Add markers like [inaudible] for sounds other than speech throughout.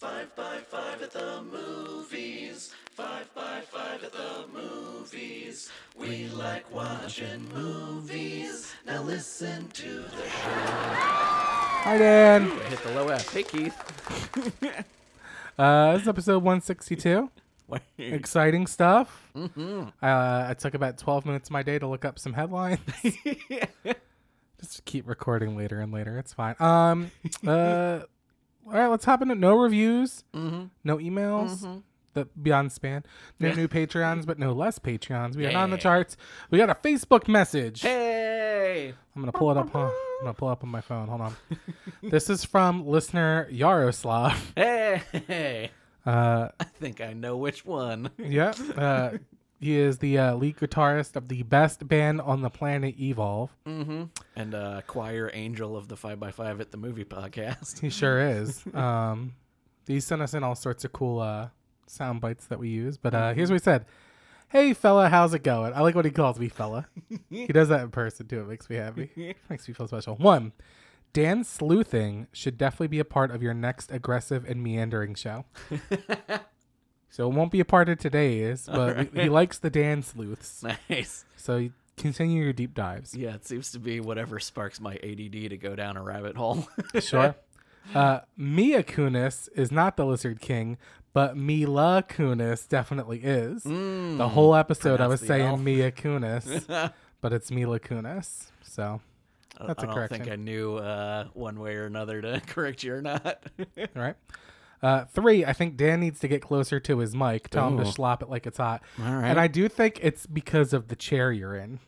Five by five at the movies. Five by five at the movies. We like watching movies. Now listen to the show. Hi, Dan. Hit the low F. Hey, Keith. [laughs] Uh, this is episode 162. Exciting stuff. Mm-hmm. Uh, I took about 12 minutes of my day to look up some headlines. [laughs] Just keep recording later and later. It's fine. Um, [laughs] uh, all right, let's hop into no reviews, Mm-hmm. no emails. The beyond span, no new Patreons, but no less Patreons. We are not on the charts. We got a Facebook message. Hey. I'm gonna pull it up. Huh? I'm gonna pull it up on my phone. Hold on. [laughs] this is from listener Yaroslav. Hey. Uh, I think I know which one. yeah, uh, [laughs] he is the uh, lead guitarist of the best band on the planet, Evolve. Mm-hmm. And uh, choir angel of the 5x5 at the movie podcast. He sure is. [laughs] Um, he sent us in all sorts of cool uh, sound bites that we use. But uh, here's what he said. Hey fella, how's it going? I like what he calls me fella. [laughs] he does that in person too. It makes me happy. [laughs] makes me feel special. One, Dan sleuthing should definitely be a part of your next aggressive and meandering show. So it won't be a part of today's, but he likes the Dan sleuths. [laughs] Nice. So continue your deep dives. Yeah, it seems to be whatever sparks my ADD to go down a rabbit hole. [laughs] Sure. Uh, Mia Kunis is not the Lizard King, but Mila Kunis definitely is. the whole episode I was saying L. Mia [laughs] Kunis, but it's Mila Kunis. So, That's I a don't correction. think I knew uh, one way or another to correct you or not. all right. Uh, three, I think Dan needs to get closer to his mic. Tell him to Ooh. slop it like it's hot. All right. And I do think it's because of the chair you're in.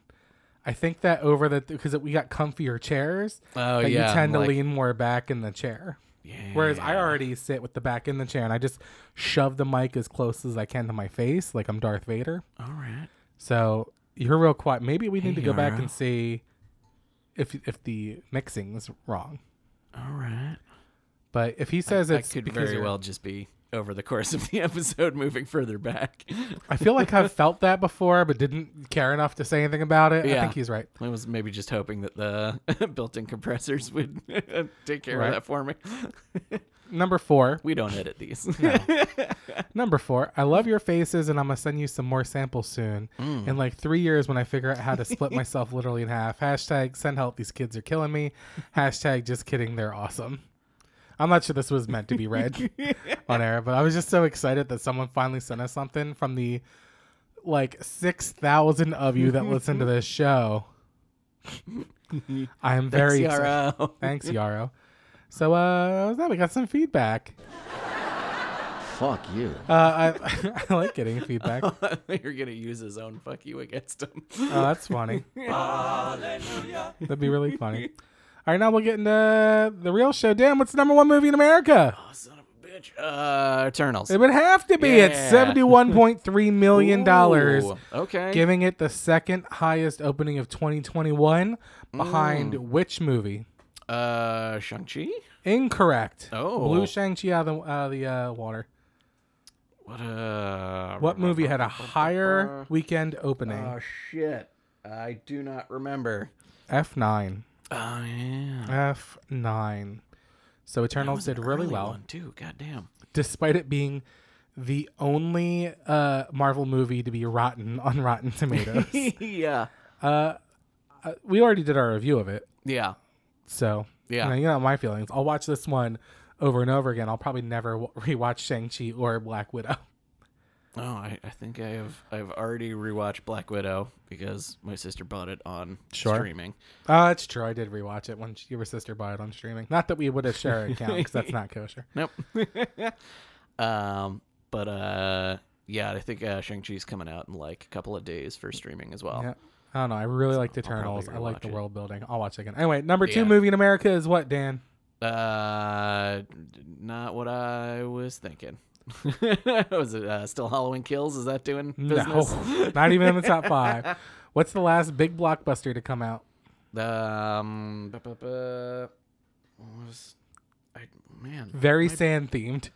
I think that over the because we got comfier chairs, Oh, that yeah, you tend like- to lean more back in the chair. Whereas I already sit with the back in the chair and I just shove the mic as close as I can to my face, like I'm Darth Vader. All right. So you're real quiet. Maybe we need to go back and see if if the mixing's wrong. All right. But if he says that it's could because very well just be over the course of the [laughs] episode moving further back. I feel like I've [laughs] felt that before, but didn't care enough to say anything about it. I think he's right. I was maybe just hoping that the [laughs] built-in compressors would take care Right. of that for me. Number four. We don't edit these. Number four. I love your faces, and I'm gonna send you some more samples soon. Mm. In like three years, when I figure out how to split myself literally in half. Hashtag send help. These kids are killing me. Hashtag just kidding. They're awesome. I'm not sure this was meant to be read [laughs] on air, but I was just so excited that someone finally sent us something from the like six thousand of you that listen to this show. [laughs] I am very Thanks, excited. Yarrow. Thanks, Yarrow. So, uh, what was that? we got some feedback. Fuck you. Uh, I, [laughs] I like getting feedback. You're gonna use his own fuck you against him. Oh, that's funny. That'd be really funny. All right, now we'll get into the real show. Damn, what's the number one movie in America? Oh, son of a bitch. Uh, Eternals. It would have to be at Yeah. seventy-one point three million dollars, Okay. giving it the second highest opening of 2021. Behind Mm. which movie? uh, Shang Chi. Incorrect. Oh. blew Shang Chi out of the, the uh, water. What uh? What movie had a higher weekend opening? Oh shit! I do not remember. F nine. Oh yeah. F nine. So Eternals did really well, One too. God damn. despite it being the only uh, Marvel movie to be rotten [laughs] on Rotten Tomatoes. [laughs] yeah. uh, uh, we already did our review of it, Yeah. so Yeah. you know, you know my feelings. I'll watch this one over and over again. I'll probably never w- rewatch Shang Chi or Black Widow. Oh, I, I think I have I've already rewatched Black Widow because my sister bought it on Sure. streaming. Uh, it's true. I did rewatch it when your sister bought it on streaming. Not that we would have shared an account because that's not kosher. [laughs] Nope. [laughs] um, but uh, yeah, I think uh, Shang Chi's coming out in like a couple of days for streaming as well. Yeah. I don't know. I really liked I'll probably Eternals. I like the rewatch it. world building. I'll watch it again. Anyway, number two Yeah. movie in America is what, Dan? Uh, not what I was thinking. [laughs] was it uh, still Halloween Kills? Is that doing business? No, [laughs] not even in the top five. [laughs] What's the last big blockbuster to come out? Um, bu- bu- bu- was I man? Very sand themed.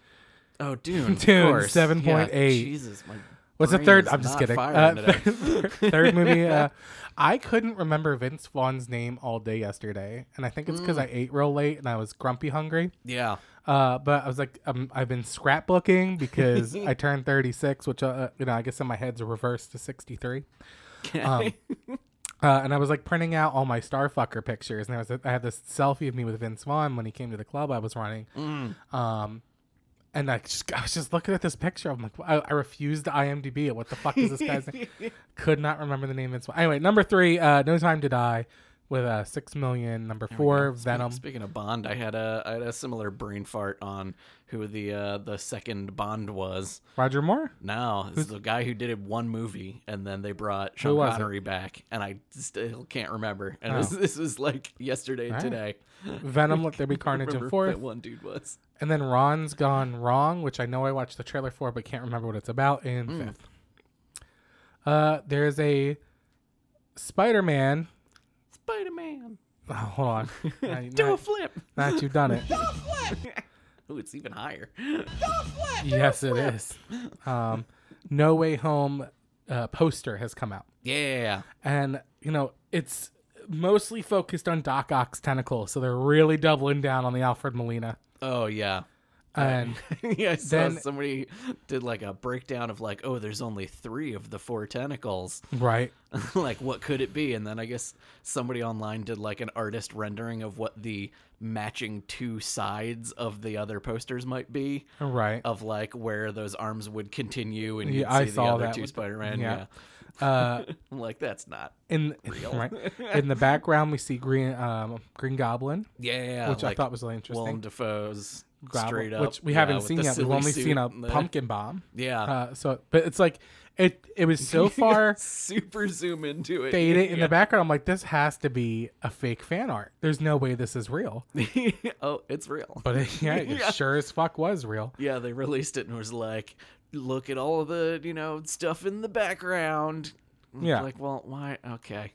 Oh, Dune. Dune, course. 7.8. Yeah, Jesus, my What's the third? I'm just kidding. Uh, third, [laughs] [laughs] third movie. Uh, I couldn't remember Vince Vaughn's name all day yesterday, and I think it's Mm. because I ate real late and I was grumpy hungry. Yeah. Uh, but I was like, um, I've been scrapbooking because [laughs] I turned 36, which uh, you know, I guess in my head's reversed to 63. Um, uh, and I was like printing out all my Starfucker pictures, and there was a, I had this selfie of me with Vince Vaughn when he came to the club I was running. Um, and I just [laughs] I was just looking at this picture. I'm like, I, I refused IMDb. What the fuck is this guy's name? [laughs] Could not remember the name. Vaughn. Anyway, number three, uh, No Time to Die, with a six million. Number four, Venom. Speaking of Bond, I had a I had a similar brain fart on who the uh, the second Bond was. Roger Moore. No, it's the guy who did it one movie, and then they brought Sean it? Connery back, and I still can't remember. And Oh. this, this was like yesterday and right. today. Venom, Let [laughs] There Be Carnage, and fourth. that one dude was. And then Ron's Gone Wrong, which I know I watched the trailer for, but can't remember what it's about. In Hmm. fifth, uh, there's a Spider-Man. Spider Man, Oh, hold on, [laughs] Now- do now- a flip. now that you've done it. [laughs] Oh, it's even higher. yes, it is. Um, no Way Home uh, poster has come out, Yeah, and you know it's mostly focused on Doc Ock's tentacle, so they're really doubling down on the Alfred Molina. Oh yeah. And [laughs] yeah, I saw Then- somebody did like a breakdown of like, oh, there's only three of the four tentacles. right, [laughs] like, what could it be? And then I guess somebody online did like an artist rendering of what the matching two sides of the other posters might be. right. Of like where those arms would continue and Yeah, you'd I see saw the other that two Spider-Man. yeah. Yeah. Uh, [laughs] I'm like, that's not. in right in the background, we see Green um, Green Goblin, Yeah. which I thought was really interesting. Willem Dafoe's Goblin, straight up. which we yeah, haven't seen yet. We've only seen a the- pumpkin bomb. [laughs] Yeah. Uh, so, but it's like it. It was so [laughs] far [laughs] super zoom into it. faded in the background. I'm like, this has to be a fake fan art. There's no way this is real. oh, it's real. But it, yeah, it Yeah. sure as fuck was real. yeah, they released it and was like, look at all of the, you know, stuff in the background. Yeah. Like, well, why? Okay.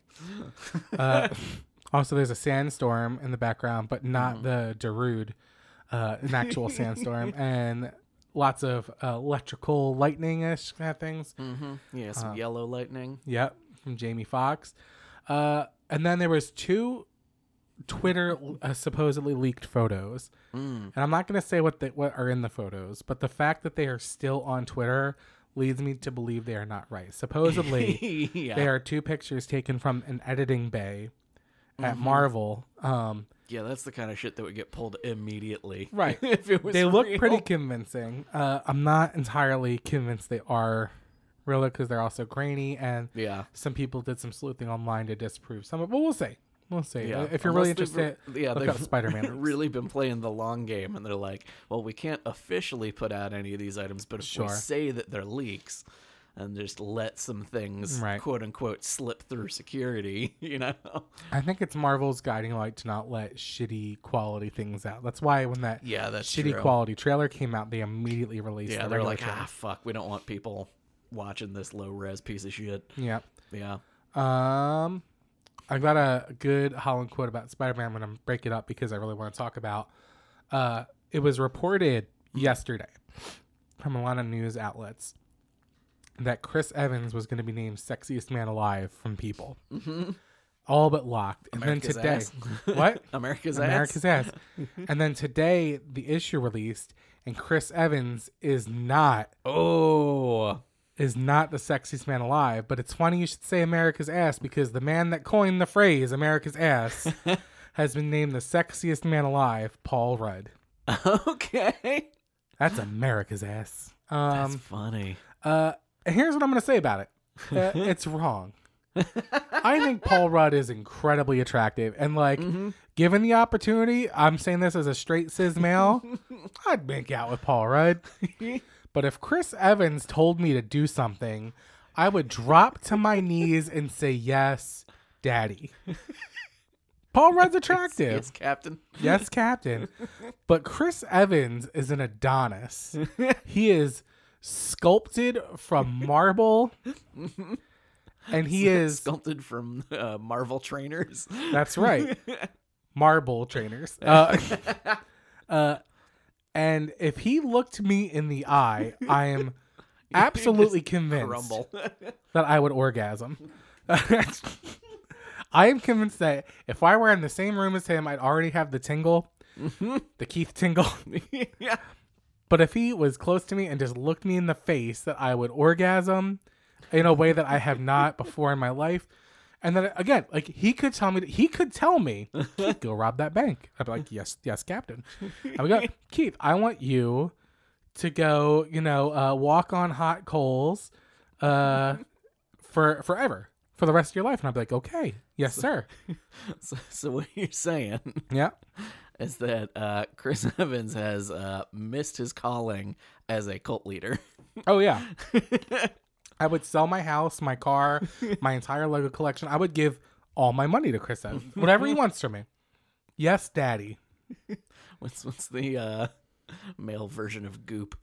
Uh, also, there's a sandstorm in the background, but not Mm-hmm. the Darude, uh, an actual sandstorm, [laughs] and lots of uh, electrical lightning ish kind of things. Mm-hmm. Yeah, some yellow lightning. Yep, from Jamie Foxx. Uh, and then there was two Twitter uh, supposedly leaked photos, Mm. and I'm not going to say what they, what are in the photos, but the fact that they are still on Twitter leads me to believe they are not right. Supposedly, [laughs] yeah. they are two pictures taken from an editing bay at Marvel. Um, yeah, that's the kind of shit that would get pulled immediately. [laughs] Right. if it was they look pretty convincing. Uh, I'm not entirely convinced they are real because they're also grainy and Yeah. some people did some sleuthing online to disprove some of it. But we'll see. We'll see. Yeah. If you're really Unless they've interested, re- yeah, look they've up Spider-Man. [laughs] really been playing the long game, and they're like, "Well, we can't officially put out any of these items, but if Sure. we say that they're leaks, and just let some things, Right. quote unquote, slip through security, [laughs] you know." I think it's Marvel's guiding light to not let shitty quality things out. That's why when that Yeah, that's shitty true. quality trailer came out, they immediately released. Yeah, the they're like, trailer. "Ah, fuck, we don't want people watching this low res piece of shit." yeah. Yeah. Um, I got a good Holland quote about Spider Man. I'm to break it up because I really want to talk about. Uh, it was reported yesterday from a lot of news outlets that Chris Evans was going to be named sexiest man alive from People. All but locked. And America's then today, [laughs] what? America's, [laughs] America's ass. America's ass. [laughs] and then today, the issue released, and Chris Evans is not Oh, is not the sexiest man alive, but it's funny you should say America's ass because the man that coined the phrase America's ass has been named the sexiest man alive, Paul Rudd. okay. That's America's ass. That's Um, funny. uh, and here's what I'm going to say about it. [laughs] Uh, it's wrong. I think Paul Rudd is incredibly attractive, and like, given the opportunity, I'm saying this as a straight cis male, [laughs] I'd make out with Paul Rudd. but if Chris Evans told me to do something, I would drop to my knees and say yes, Daddy. Paul [laughs] Rudd's attractive. Yes, Captain. Yes, Captain. But Chris Evans is an Adonis. He is sculpted from [laughs] marble. And he [laughs] is sculpted from uh, Marvel trainers. that's right. [laughs] Marble trainers. Uh, uh, and if he looked me in the eye, I am absolutely convinced that I would orgasm. I am convinced that if I were in the same room as him, I'd already have the tingle, the Keith tingle. yeah. But if he was close to me and just looked me in the face, that I would orgasm in a way that I have not before in my life. And then again, like he could tell me, he could tell me, Keith, go rob that bank. I'd be like, yes, yes, Captain. I would go, Keith, I want you to go, you know, uh, walk on hot coals, uh, for forever, for the rest of your life. And I'd be like, okay, yes, sir. [laughs] So, so what you're saying Yeah. Is that uh, Chris [laughs] Evans has uh, missed his calling as a cult leader. [laughs] Oh yeah. I would sell my house, my car, my entire Lego collection. I would give all my money to Chris Evans. [laughs] Whatever he wants from me. Yes, daddy. What's what's the uh, male version of Goop?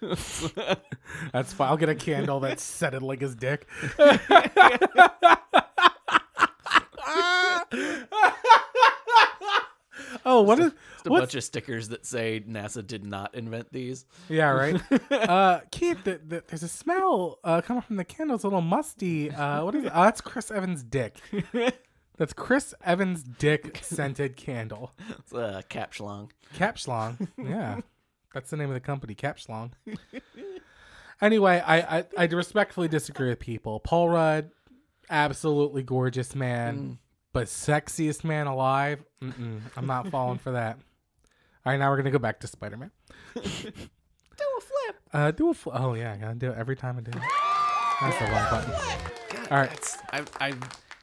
That's fine. I'll get a candle that's scented like his dick. [laughs] oh, what is Just a what's bunch of stickers that say NASA did not invent these. Yeah, [laughs] right. uh, Keith, the, the, there's a smell uh, coming from the candle. It's a little musty. Uh, what is it? Oh, that's Chris Evans' dick. [laughs] That's Chris Evans' dick scented candle. It's a capschlong. Capschlong. Yeah, that's the name of the company, Capschlong. Anyway, I, I I respectfully disagree with people. Paul Rudd, absolutely gorgeous man, but sexiest man alive. Mm-mm, I'm not falling for that. All right, now we're gonna go back to Spider Man. [laughs] Do a flip. Uh, do a fl- oh yeah, I gotta do it every time I do. it. That's the wrong button. All right, I I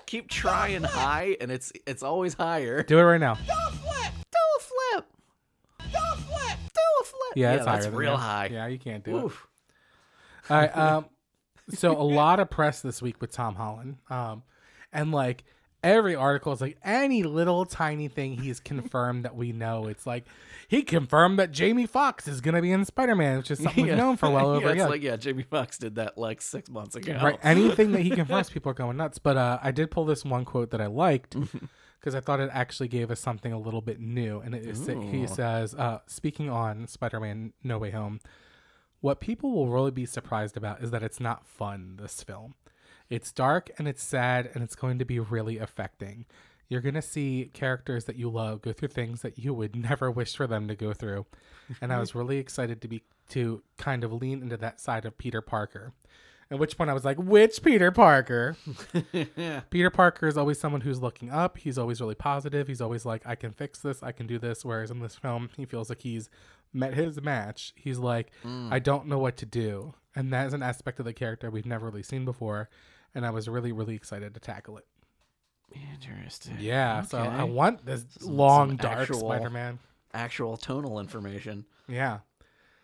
keep trying high, and it's it's always higher. do it right now. Do a flip. Do a flip. Do a flip. Do a flip. Yeah, it's that's higher than real that. high. Yeah, you can't do it. All right. Um, [laughs] so a lot of press this week with Tom Holland. Um, and like every article is like any little tiny thing he's confirmed that we know. It's like he confirmed that Jamie Foxx is gonna be in Spider Man, which is something we've known for well [laughs] over yeah, it's year. like yeah, Jamie Foxx did that like six months ago. Right. [laughs] Anything that he confirms, people are going nuts. But uh, I did pull this one quote that I liked [laughs] because I thought it actually gave us something a little bit new. And it is, he says, uh, speaking on Spider Man No Way Home, what people will really be surprised about is that it's not fun, this film. It's dark and it's sad and it's going to be really affecting. You're going to see characters that you love go through things that you would [laughs] never wish for them to go through. And I was really excited to be to kind of lean into that side of Peter Parker. At which point I was like, which Peter Parker? [laughs] Peter Parker is always someone who's looking up. He's always really positive. He's always like, I can fix this. I can do this. Whereas in this film, he feels like he's met his match. He's like, mm. I don't know what to do. And that is an aspect of the character we've never really seen before. And I was really, really excited to tackle it. Interesting. Yeah. So I want this Some- long, some dark actual- Spider Man. Actual tonal information. Yeah.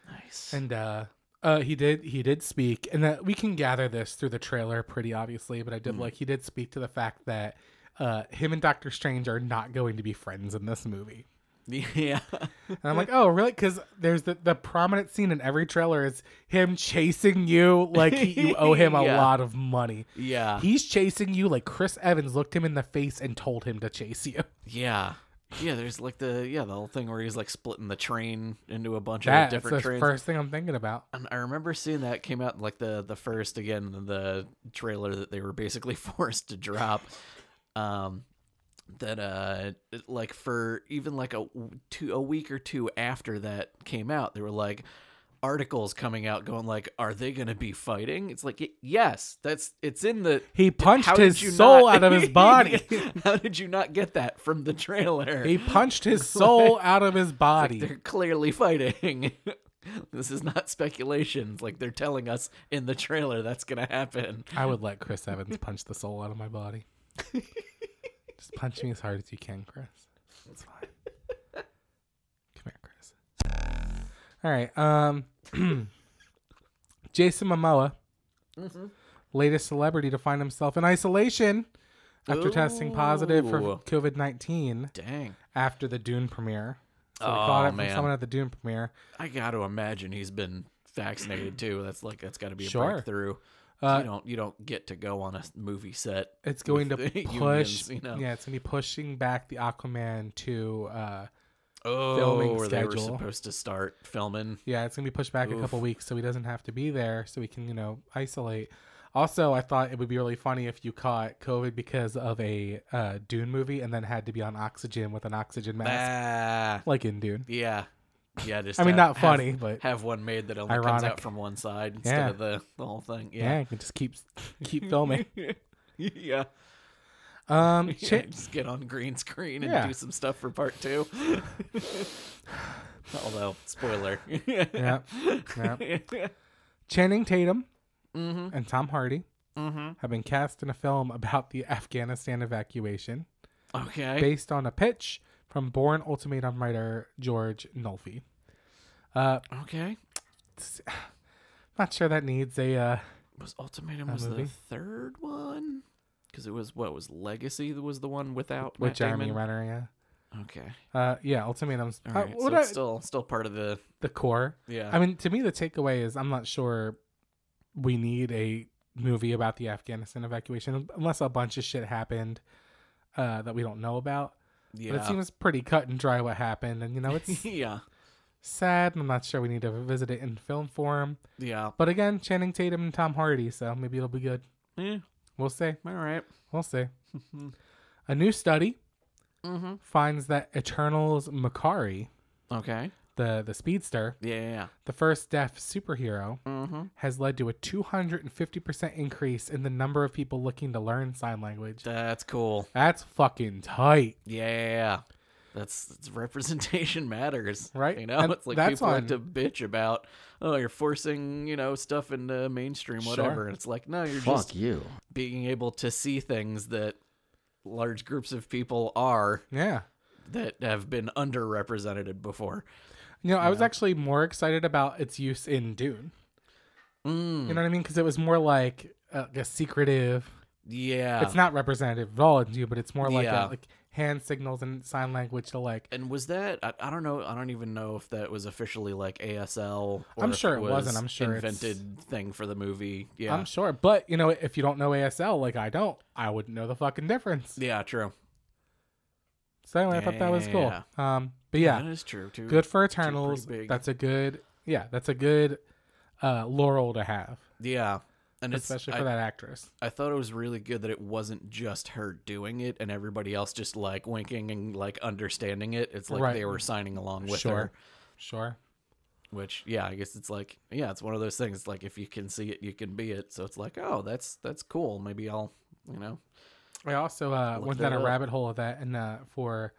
Nice. And uh uh he did he did speak and that we can gather this through the trailer pretty obviously, but I did like he did speak to the fact that uh him and Doctor Strange are not going to be friends in this movie. [laughs] yeah. And I'm like, "Oh, really?" Cuz there's the the prominent scene in every trailer is him chasing you like he, you owe him [laughs] a Yeah. lot of money. yeah. He's chasing you like Chris Evans looked him in the face and told him to chase you. [laughs] Yeah. Yeah, there's like the yeah, the whole thing where he's like splitting the train into a bunch That's of the different trains. first thing I'm thinking about. And I remember seeing that came out like the the first again the trailer that they were basically forced to drop. Um, that uh like for even like a two a week or two after that came out, there were like articles coming out going like, are they gonna be fighting? It's like yes, that's it's in the. He punched his soul not- out of his [laughs] body. How did you not get that from the trailer? He punched his [laughs] soul out of his body. They're clearly fighting. [laughs] this is not speculation. It's like they're telling us in the trailer that's gonna happen. I would let Chris Evans punch the soul out of my body. Just punch me as hard as you can, Chris. It's fine. Come here, Chris. All right. Um, [clears throat] Jason Momoa, latest celebrity to find himself in isolation after testing positive for COVID nineteen Dang. after the Dune premiere. So Oh, caught it from man. someone at the Dune premiere. I got to imagine he's been vaccinated too. That's like that's got to be a Sure. breakthrough. Uh, you don't you don't get to go on a movie set. It's going to [laughs] push. unions, you know? Yeah, it's gonna be pushing back the Aquaman to uh, Oh, filming where they were supposed to start filming. Yeah, it's gonna be pushed back a couple weeks, so he doesn't have to be there, so we can you know isolate. Also, I thought it would be really funny if you caught COVID because of a uh, Dune movie and then had to be on oxygen with an oxygen mask, Ah, like in Dune. yeah, yeah. Just I mean, have- not have- funny, but have one made that only comes out from one side instead Yeah. of the, the whole thing. yeah, Yeah, you can just keep keep filming. [laughs] yeah. Um, [laughs] Yeah, just get on green screen and Yeah. do some stuff for part two. [laughs] Although, spoiler. yeah, yeah. Channing Tatum Mm-hmm. and Tom Hardy Mm-hmm. have been cast in a film about the Afghanistan evacuation, Okay. based on a pitch from Bourne Ultimatum writer George Nolfi. Uh, okay. [sighs] not sure that needs a. Uh, Was Ultimatum was movie? the third one? Because it was what was Legacy that was the one without with Matt Jeremy Damon? Renner, yeah. Okay. Uh, yeah, Ultimatum's All uh, what so it's I- still still part of the the core. yeah. I mean, to me, the takeaway is I'm not sure we need a movie about the Afghanistan evacuation unless a bunch of shit happened uh, that we don't know about. Yeah. But it seems pretty cut and dry what happened, and you know it's [laughs] yeah. sad. I'm not sure we need to visit it in film form. Yeah. But again, Channing Tatum and Tom Hardy, so maybe it'll be good. Yeah. We'll see. All right. We'll see. [laughs] a new study Mm-hmm. finds that Eternal's Makkari, Okay. The the speedster, Yeah. Yeah. the first deaf superhero, Mm-hmm. has led to a 250% increase in the number of people looking to learn sign language. That's cool. That's fucking tight. Yeah. That's, that's representation [laughs] matters, Right? You know, And it's like that's people like on- to bitch about, oh, you're forcing, you know, stuff into mainstream, Sure. whatever. And it's like, no, you're Fuck just you. being able to see things that large groups of people are Yeah. that have been underrepresented before. You know, I was actually more excited about its use in Dune. Mm, You know what I mean? Because it was more like a, a secretive. yeah. It's not representative at all in Dune, but it's more like Yeah. a, like hand signals and sign language to like. And was that? I, I don't know. I don't even know if that was officially like ASL. Or I'm sure it was wasn't. I'm sure it's- invented thing for the movie. Yeah. I'm sure, but you know, if you don't know ASL like I don't, I wouldn't know the fucking difference. yeah. True. So anyway, I thought that was cool. Um, but yeah, that is true too. good for Eternals. That's a good, yeah, that's a good uh, laurel to have, Yeah. And it's, especially I, for that actress. I thought it was really good that it wasn't just her doing it and everybody else just like winking and like understanding it. It's like Right. they were signing along with Sure. her. Sure. Which yeah, I guess it's like yeah, it's one of those things. Like if you can see it, you can be it. So it's like oh, that's that's cool. Maybe I'll you know I also uh, went down a up. rabbit hole of that, and uh, for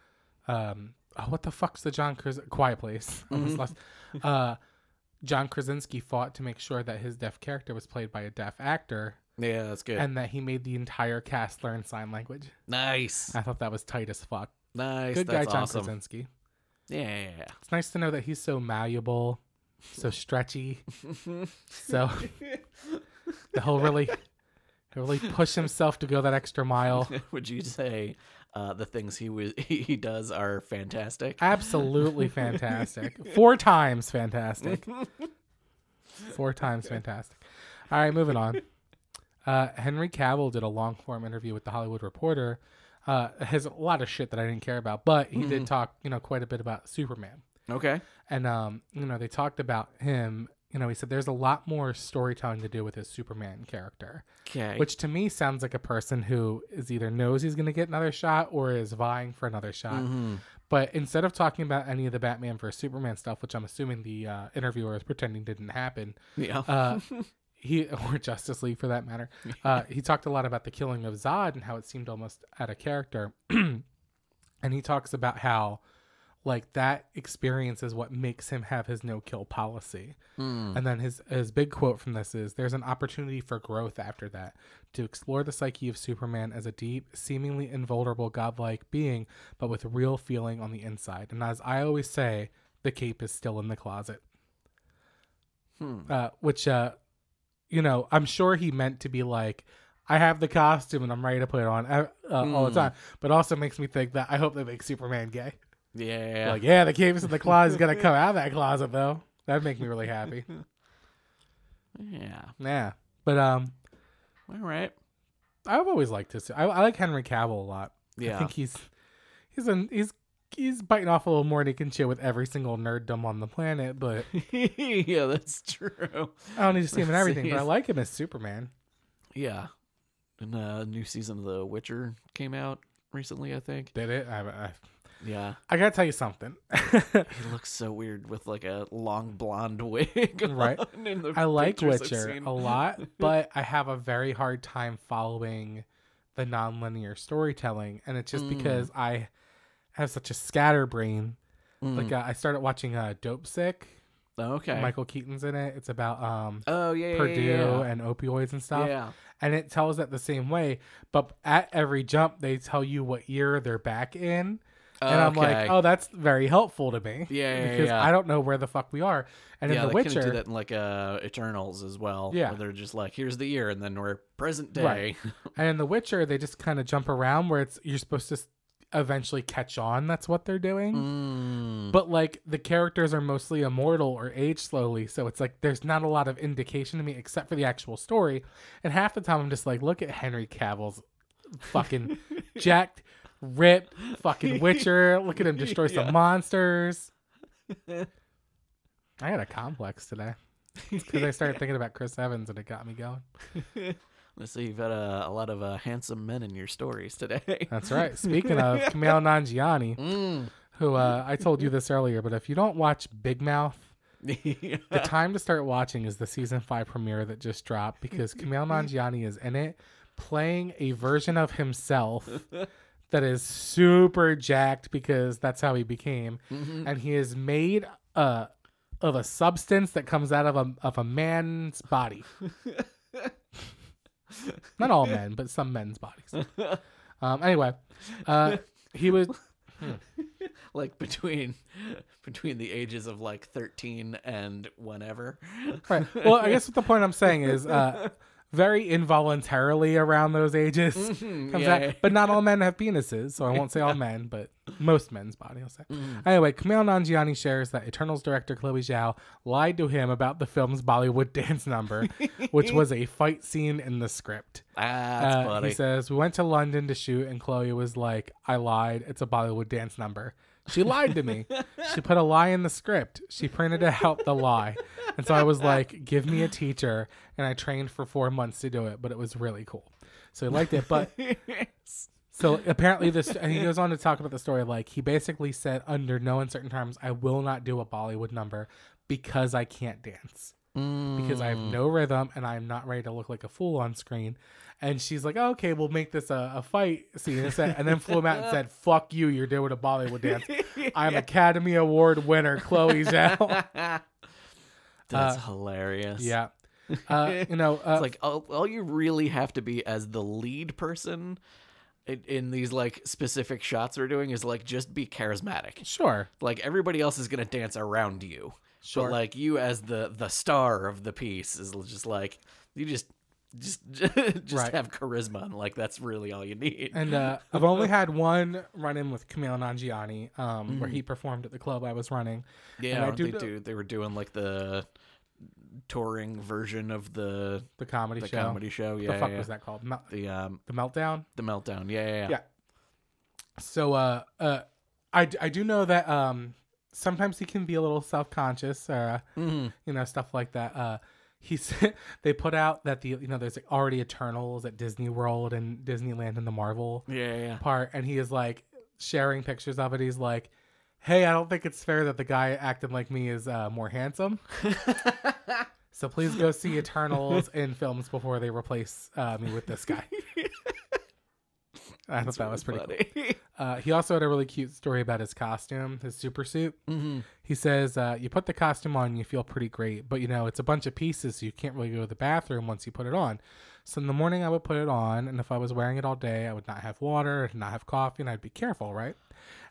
um, oh, what the fuck's the John Kras- Quiet Place? [laughs] Mm-hmm. lost. Uh, John Krasinski fought to make sure that his deaf character was played by a deaf actor, yeah, that's good. and that he made the entire cast learn sign language. nice, I thought that was tight as fuck. nice. Good that's guy, John awesome. Krasinski. Yeah, It's nice to know that he's so malleable, so stretchy, [laughs] so that he'll really, really push himself to go that extra mile. [laughs] Would you say uh, the things he was [laughs] he does are fantastic? Absolutely fantastic. Four times fantastic. [laughs] Four times fantastic. All right, moving on. Uh, Henry Cavill did a long form interview with the Hollywood Reporter. Uh, has a lot of shit that I didn't care about, but he did talk, you know, quite a bit about Superman. Okay. And um, you know, they talked about him. You know, he said there's a lot more storytelling to do with his Superman character, Okay. which to me sounds like a person who is either knows he's going to get another shot or is vying for another shot. Mm-hmm. But instead of talking about any of the Batman versus Superman stuff, which I'm assuming the uh, interviewer is pretending didn't happen, yeah. uh, [laughs] he [laughs] or Justice League for that matter, uh, he talked a lot about the killing of Zod and how it seemed almost out of character. [clears throat] and he talks about how like that experience is what makes him have his no kill policy. Hmm. And then his his big quote from this is there's an opportunity for growth after that to explore the psyche of Superman as a deep, seemingly invulnerable godlike being, but with real feeling on the inside. And as I always say, the cape is still in the closet. Hmm. Uh, which uh you know, I'm sure he meant to be like I have the costume and I'm ready to put it on uh, uh, all the Hmm. time, but also makes me think that I hope they make Superman gay. Yeah. Like, yeah, the is in the closet. He's gonna come out of that closet though. That'd make me really happy. yeah. Yeah, but um, All right. I've always liked his. I, I like Henry Cavill a lot. Yeah. I think he's he's a he's he's biting off a little more than he can chew with every single nerddom on the planet. But [laughs] yeah, that's true. I don't need to see him in [laughs] everything. But I like him as Superman. Yeah. And a new season of The Witcher came out recently, I think. Did it? I, I, Yeah. I gotta tell you something. [laughs] He looks so weird with like a long blonde wig. [laughs] Right. on in the I like Witcher a lot, but I have a very hard time following the nonlinear storytelling, and it's just Mm. because I have such a scatterbrain. Mm. Like uh, I started watching uh, Dopesick. okay. Michael Keaton's in it. It's about um, oh yeah, yeah, Purdue yeah, and opioids and stuff. Yeah. and it tells it the same way. But at every jump, they tell you what year they're back in, and I'm like, Okay. oh, that's very helpful to me. Yeah, yeah, because yeah. I don't know where the fuck we are. And yeah, in The they Witcher, do that in like uh Eternals as well. Yeah. where they're just like, here's the year, and then we're present day. Right. [laughs] and in The Witcher, they just kind of jump around where it's you're supposed to s- eventually catch on. That's what they're doing. Mm. But like the characters are mostly immortal or age slowly, so it's like there's not a lot of indication to me except for the actual story. And half the time I'm just like, look at Henry Cavill's fucking [laughs] jacked, ripped, fucking [laughs] Witcher. Look at him destroy some monsters. [laughs] I had a complex today because I started thinking about Chris Evans and it got me going. [laughs] Let's see, you've had a, a lot of uh, handsome men in your stories today. That's right. Speaking of Kumail Nanjiani, Mm. who uh, I told you this earlier, but if you don't watch Big Mouth, the time to start watching is the season five premiere that just dropped because Kumail Nanjiani is in it playing a version of himself that is super jacked because that's how he became, and he is made uh, of a substance that comes out of a of a man's body. [laughs] Not all men, but some men's bodies. [laughs] Um, anyway, uh, he was [laughs] like between between the ages of like 13 and whenever. Right. Well, I guess what the point I'm saying is uh, very involuntarily around those ages Mm-hmm. [laughs] yeah, out. yeah. But not all men have penises, so I won't say all [laughs] men, but most men's body, I'll say. Mm-hmm. Anyway, Kumail Nanjiani shares that Eternals director Chloe Zhao lied to him about the film's Bollywood [laughs] dance number, which was a fight scene in the script. Ah, that's Uh, funny. He says, We went to London to shoot, and Chloe was like, I lied. It's a Bollywood dance number. She lied to me. she put a lie in the script. She printed out the lie. And so I was like, Give me a teacher. And I trained for four months to do it, but it was really cool. So he liked it. But [laughs] so apparently, this, and he goes on to talk about the story. Like, he basically said, Under no uncertain terms, I will not do a Bollywood number because I can't dance because I have Mm. no rhythm and I'm not ready to look like a fool on screen. And she's like, oh, okay, we'll make this a, a fight scene. And, then flew him out and said, [laughs] fuck you, you're doing a Bollywood dance. [laughs] I'm Academy Award winner, Chloe Zhao. That's uh, hilarious. yeah. [laughs] Uh, you know, uh, It's like all, all you really have to be as the lead person in, in these like specific shots we're doing is like just be charismatic. sure. Like everybody else is gonna dance around you, Sure. but like you as the the star of the piece is just like you just just [laughs] just Right. have charisma and like that's really all you need. And uh, [laughs] I've only had one run in with Kumail Nanjiani, um, where he performed at the club I was running. yeah, and I do they do they were doing like the touring version of the The comedy show the show. comedy show. Yeah, the fuck yeah, was that called? Mel- The um the Meltdown? the meltdown. Yeah, yeah, yeah. Yeah. So uh uh I I do know that um sometimes he can be a little self-conscious or uh, Mhm. you know stuff like that. Uh he said [laughs] they put out that the you know there's already Eternals at Disney World and Disneyland and the Marvel yeah, yeah. part and he is like sharing pictures of it. He's like, "Hey, I don't think it's fair that the guy acting like me is uh, more handsome." [laughs] so please go see Eternals in films before they replace uh, me with this guy. [laughs] I thought that was pretty cool. funny. Uh, he also had a really cute story about his costume, his super suit. mm-hmm. He says, uh, "You put the costume on, you feel pretty great, but you know it's a bunch of pieces, so you can't really go to the bathroom once you put it on. So in the morning, I would put it on, and if I was wearing it all day, I would not have water, not have coffee, and I'd be careful, right?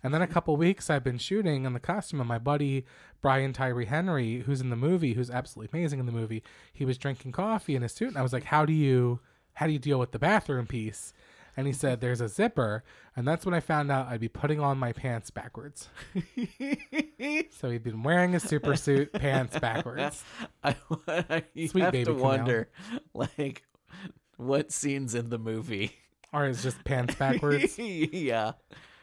And then a couple weeks, I've been shooting on the costume, and my buddy Brian Tyree Henry, who's in the movie, who's absolutely amazing in the movie, he was drinking coffee in his suit, and I was like, "How do you, how do you deal with the bathroom piece?" And he said, "There's a zipper," and that's when I found out I'd be putting on my pants backwards. [laughs] So he'd been wearing a super suit, pants backwards. [laughs] I, I [laughs] you Sweet have baby to wonder, like, what scenes in the movie? Or it's just pants [laughs] backwards. yeah,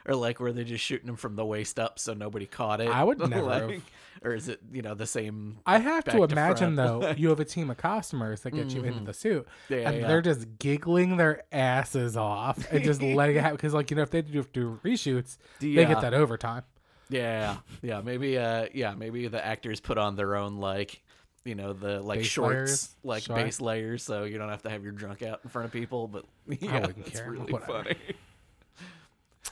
or like were they're just shooting him from the waist up so nobody caught it? I would [laughs] never Like, have. or is it you know the same? I have to imagine front. though, [laughs] you have a team of costumers that get you into the suit, Yeah, and yeah. they're just giggling their asses off and just letting it happen. Because like you know, if they do, do reshoots, they get that overtime. Yeah, yeah, maybe uh yeah, maybe the actors put on their own like you know the like Base shorts layers? like Sure. base layers so you don't have to have your drunk out in front of people but [laughs] yeah it's really Whatever. funny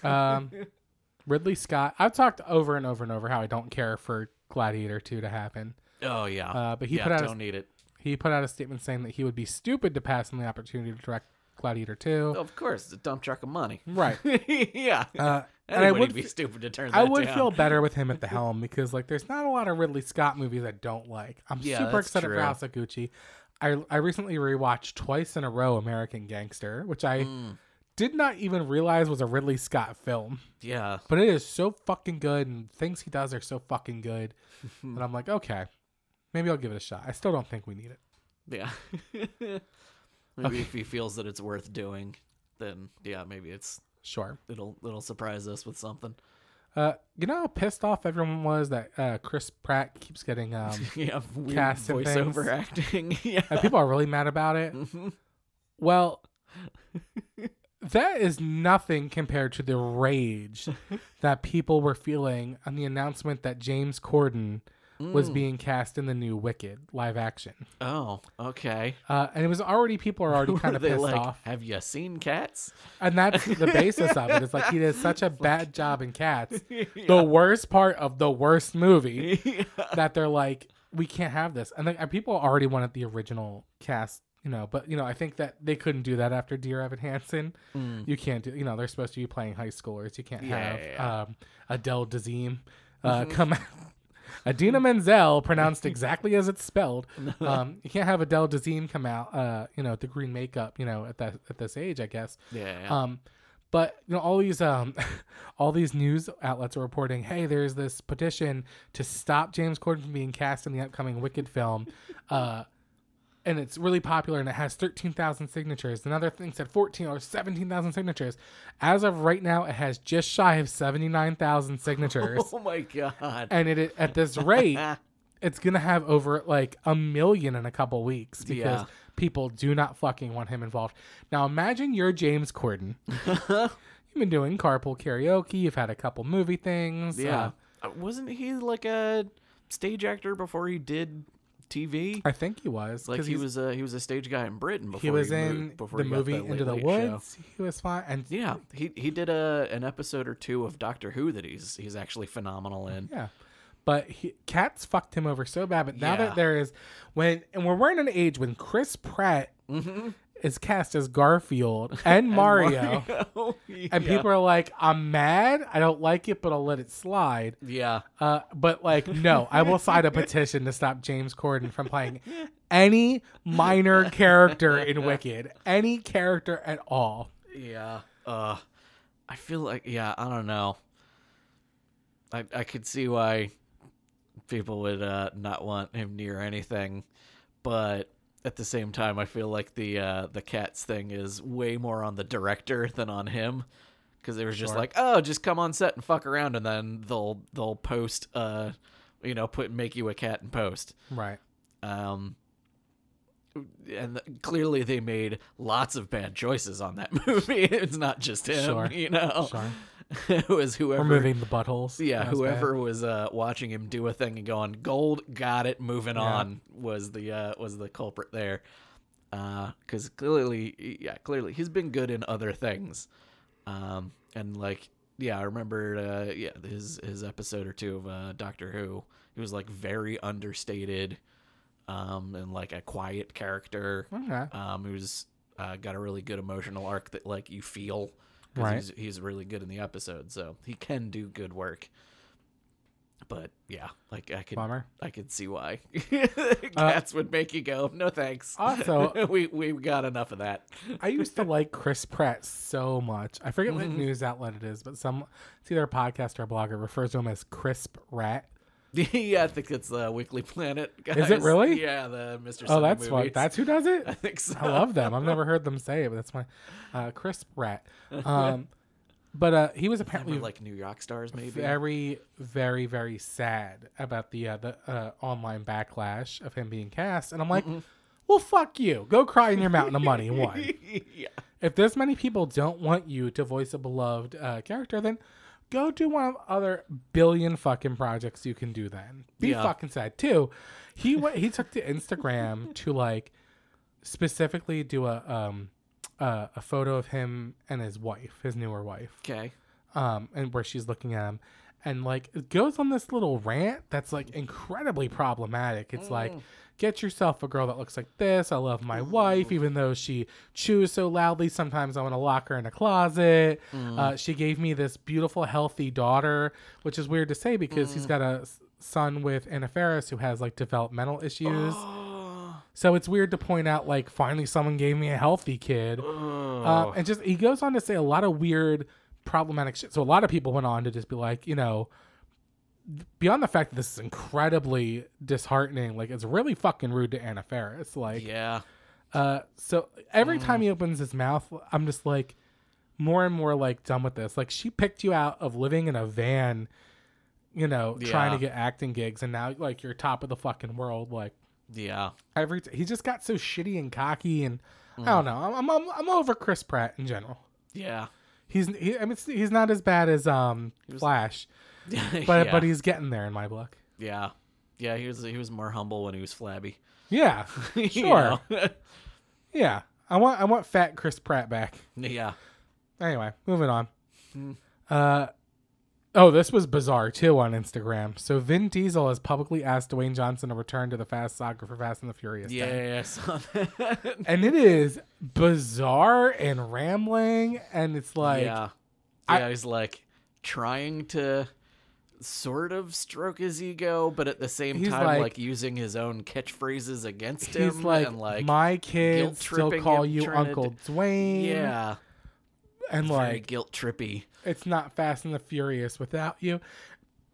Um, [laughs] Ridley Scott. I've talked over and over and over how I don't care for Gladiator two to happen. oh yeah Uh, but he yeah, put out a- don't need it He put out a statement saying that he would be stupid to pass on the opportunity to direct Gladiator two. of course it's a dump truck of money Right. [laughs] yeah Uh, and I would be stupid to turn that I would down. feel better with him at the [laughs] helm because like there's not a lot of Ridley Scott movies I don't like. I'm Yeah, super excited true. for House of Gucci. I I recently rewatched twice in a row American Gangster, which I Mm. did not even realize was a Ridley Scott film. yeah But it is so fucking good and things he does are so fucking good. [laughs] and I'm like, okay, maybe I'll give it a shot. I still don't think we need it. yeah [laughs] maybe if he feels that it's worth doing then yeah maybe it's Sure. it'll it'll surprise us with something Uh, you know how pissed off everyone was that uh, Chris Pratt keeps getting um, [laughs] yeah weird Cast and voiceover things. acting [laughs] yeah people are really mad about it. Well, [laughs] that is nothing compared to the rage that people were feeling on the announcement that James Corden was being cast in the new Wicked live action. Oh, okay. Uh, and it was already people are already [laughs] kind of pissed like, off, have you seen Cats? and that's the [laughs] basis of it. It's like he did such a [laughs] bad job in Cats, the worst part of the worst movie. that they're like, we can't have this. And, like, people already wanted the original cast, you know, but, you know, I think that they couldn't do that after Dear Evan Hansen. You can't do, you know, they're supposed to be playing high schoolers. You can't Yeah, have yeah, yeah. Um, Adele Dazeem uh, come out. Idina Menzel, pronounced exactly as it's spelled. [laughs] Um, you can't have Adele Dazeem come out, uh, you know, the green makeup, you know, at that at this age, I guess. Yeah. yeah. Um, but you know, all these um, [laughs] all these news outlets are reporting, hey, there's this petition to stop James Corden from being cast in the upcoming Wicked film, uh, and it's really popular and it has thirteen thousand signatures. Another thing said fourteen or seventeen thousand signatures. As of right now, it has just shy of seventy nine thousand signatures, [laughs] oh my god. and it at this rate, [laughs] it's gonna have over like a million in a couple weeks because Yeah. people do not fucking want him involved. Now imagine you're James Corden. [laughs] You've been doing carpool karaoke. You've had a couple movie things. yeah. uh, Uh, wasn't he like a stage actor before he did TV? I think he was like he was a he was a stage guy in Britain before he was moved- in before the he got movie Late Into the Late Show. Woods. He was fine, and Yeah, he he did a an episode or two of Doctor Who that he's he's actually phenomenal in. Yeah. But he, cats fucked him over so bad. But now Yeah. that there is when and we're in an age when Chris Pratt Mm-hmm. Is cast as Garfield [laughs] and Mario, [laughs] and people are like, "I'm mad. I don't like it, but I'll let it slide." yeah, Uh, but like, no, I will sign a [laughs] petition to stop James Corden from playing any minor character in Wicked, any character at all. yeah. Uh, I feel like yeah, I don't know. I I could see why people would uh not want him near anything, but at the same time, I feel like the uh the cats thing is way more on the director than on him. Because they were just Sure. like, oh, just come on set and fuck around, and then they'll they'll post, uh, you know, put make you a cat and post. Right. Um, and clearly they made lots of bad choices on that [laughs] movie. it's not just him, Sure. you know. Sure. [laughs] it was whoever. Removing the buttholes. Yeah, was bad. whoever was uh, watching him do a thing and going gold, got it, moving Yeah. on was the uh, was the culprit there. Because clearly, yeah, clearly he's been good in other things. Um, and like, yeah, I remember, uh, yeah, his his episode or two of uh, Doctor Who. He was like very understated, um, and like a quiet character. Okay. Um, who's uh, got a really good emotional arc that like you feel. Right. He's, he's really good in the episode, so he can do good work. But yeah, like I could, Bummer. I could see why [laughs] uh, cats would make you go, no thanks. Also- [laughs] we we got enough of that. I used to like Chris Pratt so much. I forget what mm-hmm. news outlet it is, but some it's either a podcast or a blogger refers to him as Crisp Rat. [laughs] yeah, I think it's the Weekly Planet. Guys. [laughs] Is it really? Yeah, the Mr. Oh, Sunday that's what. That's who does it. [laughs] I think so. I love them. I've never heard them say it, but that's my uh, crisp rat. Um, but uh, he was apparently like New York stars, maybe. very, very, very sad about the uh, the uh, online backlash of him being cast, and I'm like, well, fuck you. Go cry in your mountain of money. One. yeah. if this many people don't want you to voice a beloved uh, character, then go do one of other billion fucking projects you can do. Then be Yeah. fucking sad too. He went. He took to Instagram [laughs] to like specifically do a um uh, a photo of him and his wife, his newer wife, Okay. um, and where she's looking at him. And like it goes on this little rant that's like incredibly problematic. It's like, get yourself a girl that looks like this. I love my wife, even though she chews so loudly. Sometimes I want to lock her in a closet. Uh, she gave me this beautiful, healthy daughter, which is weird to say because he's got a son with Anna Faris who has like developmental issues. So it's weird to point out like finally someone gave me a healthy kid. Um, and just he goes on to say a lot of weird problematic shit. So a lot of people went on to just be like, you know, beyond the fact that this is incredibly disheartening, like it's really fucking rude to Anna Faris. Like Yeah. uh so every time he opens his mouth, I'm just like more and more like done with this. Like she picked you out of living in a van, you know, trying to get acting gigs and now like you're top of the fucking world like Yeah. every t- he just got so shitty and cocky and I don't know. I'm, I'm I'm over Chris Pratt in general. Yeah. He's he, I mean he's not as bad as um Flash, [laughs] but yeah. but he's getting there in my book. yeah. Yeah, he was he was more humble when he was flabby. Yeah, [laughs] sure. [laughs] Yeah, I want I want fat Chris Pratt back. yeah. Anyway, moving on. Hmm. Uh, oh, this was bizarre too on Instagram. So Vin Diesel has publicly asked Dwayne Johnson to return to the Fast Saga for Fast and the Furious. 10. Yeah, I saw that. and it is bizarre and rambling, and it's like yeah. I- Yeah, he's like trying to sort of stroke his ego, but at the same time like- like, using his own catchphrases against he's him like, and like my kids still call you Uncle d- Dwayne. Yeah. and Very like guilt trippy. It's not Fast and the Furious without you.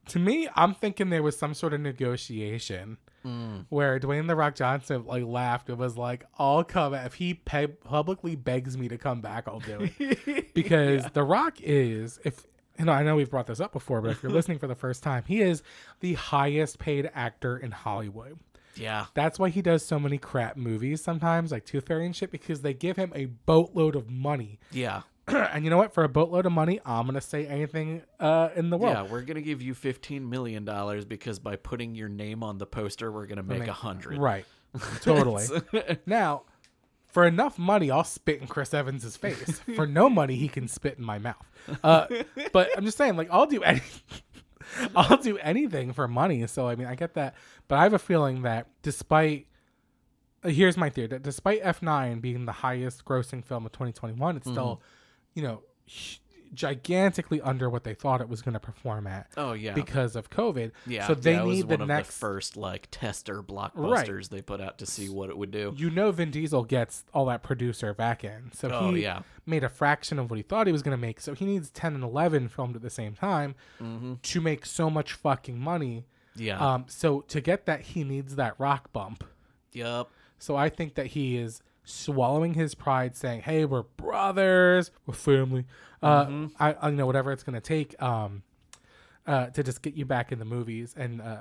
To me, I'm thinking there was some sort of negotiation Mm. where Dwayne the Rock Johnson like laughed and was like, "I'll come if he pe- publicly begs me to come back, I'll do it." [laughs] because The Rock is, if you know, I know we've brought this up before, but if you're [laughs] listening for the first time, he is the highest paid actor in Hollywood. Yeah. That's why he does so many crap movies sometimes, like Tooth Fairy and shit, because they give him a boatload of money. Yeah. [clears throat] and you know what? For a boatload of money, I'm gonna say anything uh, in the world. Yeah, we're gonna give you fifteen million dollars because by putting your name on the poster, we're gonna make a hundred. Right. [laughs] Totally. [laughs] now, for enough money, I'll spit in Chris Evans's face. [laughs] For no money, he can spit in my mouth. Uh, but I'm just saying, like, I'll do any, I'll do anything for money. So I mean, I get that, but I have a feeling that despite uh, here's my theory that despite F9 being the highest grossing film of 2021, it's still, you know, gigantically under what they thought it was going to perform at Oh yeah. because of COVID. yeah. So they yeah, need the next the first like tester blockbusters they put out to see what it would do. you know Vin Diesel gets all that producer back end. So Oh, he yeah. made a fraction of what he thought he was going to make. So he needs 10 and 11 filmed at the same time to make so much fucking money. Mm-hmm. Yeah. Um, so to get that, he needs that rock bump. Yup. So I think that he is swallowing his pride, saying, "Hey, we're brothers, we're family. Uh, Mm-hmm. I, I you know whatever it's going to take um, uh, to just get you back in the movies and uh,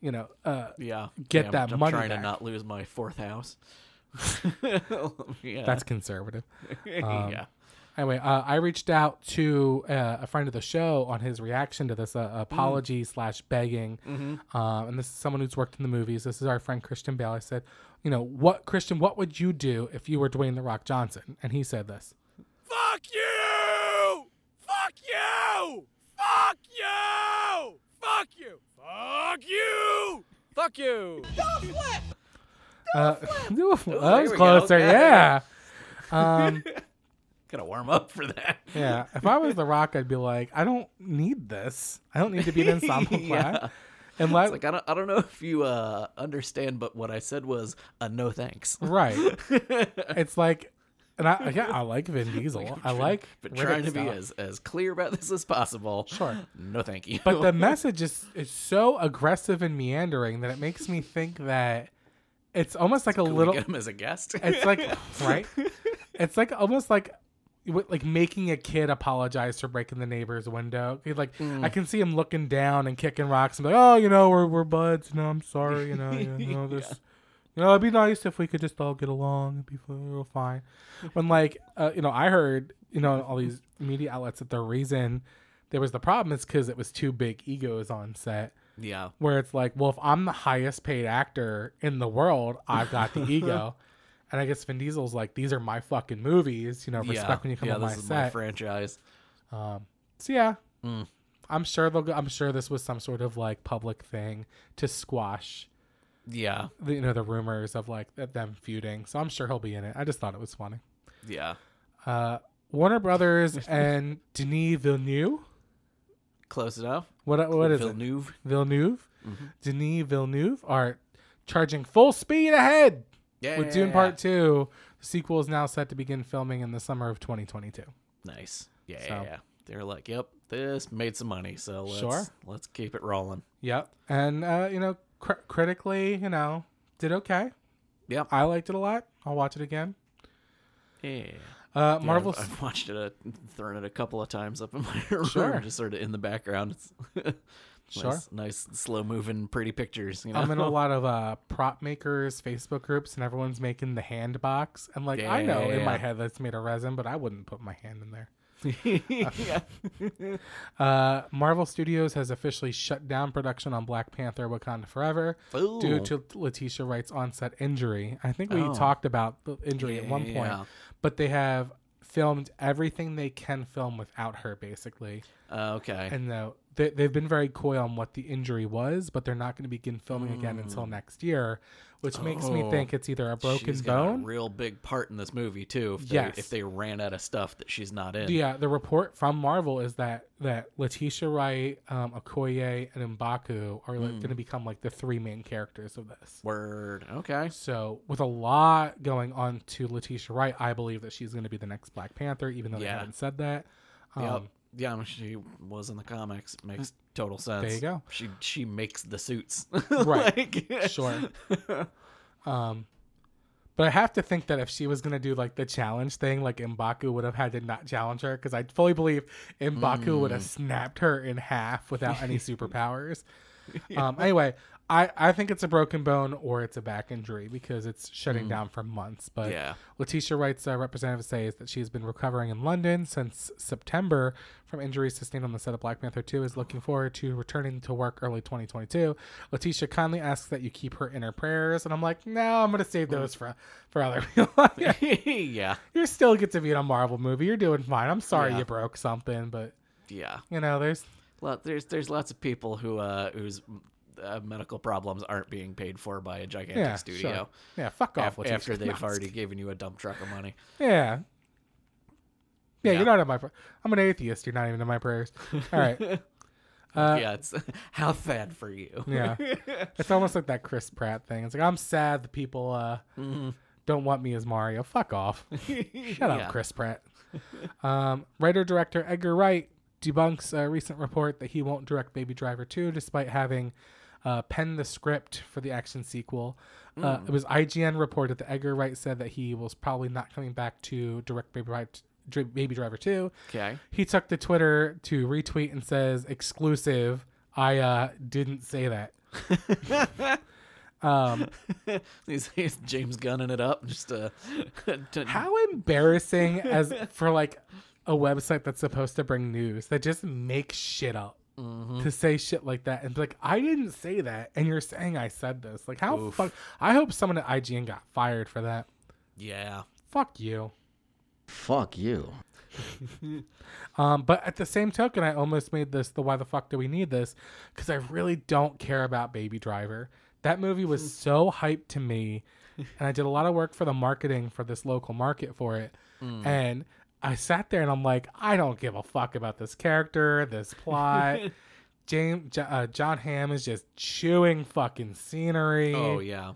you know uh, Yeah. Get Yeah, that I'm, I'm trying back. to not lose my fourth house. [laughs] yeah. that's conservative." [laughs] Um, yeah. Anyway, uh, I reached out to uh, a friend of the show on his reaction to this uh, Mm. apology slash begging, Mm-hmm. uh, and this is someone who's worked in the movies. This is our friend Christian Bale. I said, you know, what Christian, what would you do if you were Dwayne the Rock Johnson? And he said this. Fuck you! Fuck you! Fuck you! Fuck you! Fuck you! Fuck you! Uh, [laughs] that was there we go. closer, Yeah. yeah. [laughs] Um, Gotta warm up for that. yeah. If I was the Rock, I'd be like, I don't need this. I don't need to be an [laughs] ensemble Yeah. And It's like I don't I don't know if you uh understand, but what I said was uh, no thanks. right. [laughs] it's like, and I yeah, I like Vin Diesel. I like, but Riddick trying to be stuff. as as clear about this as possible. Sure. No thank you. but the [laughs] message is is so aggressive and meandering that it makes me think that it's almost like a little get him as a guest. it's like [laughs] right it's like almost like like making a kid apologize for breaking the neighbor's window. Like Mm. I can see him looking down and kicking rocks and be like, "Oh, you know, we're we're buds. You know, I'm sorry. You know, you know [laughs] this. You know, it'd be nice if we could just all get along. It'd be real fine." When like, uh, you know, I heard, you know, all these media outlets that the reason there was the problem is because it was two big egos on set Yeah. where it's like, well, if I'm the highest paid actor in the world, I've got the [laughs] ego. And I guess Vin Diesel's like, these are my fucking movies, you know, respect yeah. when you come yeah, on this my is my franchise. um, so yeah, Mm. I'm sure they'll. Go, I'm sure this was some sort of like public thing to squash, Yeah. the, you know, the rumors of like them feuding. So I'm sure he'll be in it. I just thought it was funny. Yeah. Uh, Warner Brothers [laughs] and Denis Villeneuve. Close enough. What what is it? Villeneuve. Villeneuve. Denis Villeneuve are charging full speed ahead Yeah. with Dune Part Two. The sequel is now set to begin filming in the summer of 2022. Nice. Yeah, So- yeah, yeah. They're like, yep, this made some money, so let's Sure. let's keep it rolling. Yep, and uh, you know, cr- critically, you know, did okay. Yep. I liked it a lot. I'll watch it again. Yeah. Uh, Yeah, Marvel. I've, I've watched it, a, thrown it a couple of times up in my [laughs] room, Sure. just sort of in the background. It's [laughs] Sure. nice, nice slow moving, pretty pictures. You know, I'm in a [laughs] lot of uh, prop makers Facebook groups, and everyone's making the hand box. And like, I know in my head that's made of resin, but I wouldn't put my hand in there. yeah. Uh, Marvel Studios has officially shut down production on Black Panther: Wakanda Forever due to Letitia Wright's onset injury. I think we Oh. talked about the injury at one point, Yeah. But they have filmed everything they can film without her, basically. Uh, okay. And though they, they've been very coy on what the injury was, but they're not going to begin filming again until next year, which makes me Mm. Oh. think it's either a broken bone. a real big part in this movie too. If they, Yes. if they ran out of stuff that she's not in. Yeah, the report from Marvel is that that Letitia Wright, um, Okoye, and Mbaku are like, going to become like the three main characters of this. Word. Okay. So, with a lot going on to Letitia Wright, I believe that she's going to be the next Black Panther, even though they haven't said that. Um, yep. Yeah, I mean, she was in the comics. Makes total sense. There you go. She she makes the suits. [laughs] Right. Like- Sure. [laughs] Um, but I have to think that if she was gonna do like the challenge thing, like Mbaku would have had to not challenge her because I fully believe Mbaku would have snapped her in half without any superpowers. [laughs] Um, anyway, I I think it's a broken bone or it's a back injury because it's shutting down for months. But Yeah. Letitia Wright's uh, representative says that she has been recovering in London since September from injuries sustained on the set of Black Panther 2 is looking forward to returning to work early 2022. Letitia kindly asks that you keep her in her prayers and I'm like, "No, I'm going to save those for for other people." [laughs] [laughs] yeah. you still get to be in a Marvel movie. You're doing fine. I'm sorry Yeah. you broke something, but Yeah. you know, there's Lot, there's there's lots of people who uh whose uh, medical problems aren't being paid for by a gigantic yeah, studio sure. Yeah, fuck off af- after [laughs] they've already given you a dump truck of money. Yeah. Yeah, Yeah. you're not in my. pr- I'm an atheist. You're not even in my prayers. All right. [laughs] Uh, yeah, it's [laughs] how sad for you. Yeah. it's almost like that Chris Pratt thing. It's like I'm sad the people uh, don't want me as Mario. Fuck off. Shut up, Chris Pratt. Um, writer director Edgar Wright debunks a recent report that he won't direct Baby Driver 2 despite having uh, penned the script for the action sequel. Uh, it was IGN reported that Edgar Wright said that he was probably not coming back to direct Baby Driver, Dri- Baby Driver 2. Okay. He took to Twitter to retweet and says, exclusive, I uh, didn't say that. [laughs] um, [laughs] He's, he's James gunning it up just [laughs] to how embarrassing as for like a website that's supposed to bring news that just makes shit up to say shit like that and be like, I didn't say that, and you're saying I said this. Like, how Oof. fuck? I hope someone at IGN got fired for that. yeah. Fuck you. Fuck you. [laughs] Um, but at the same token, I almost made this the why the fuck do we need this? Because I really don't care about Baby Driver. That movie was [laughs] so hyped to me, and I did a lot of work for the marketing for this local market for it. And I sat there and I'm like, I don't give a fuck about this character, this plot. [laughs] James uh, John Hamm is just chewing fucking scenery. Oh yeah.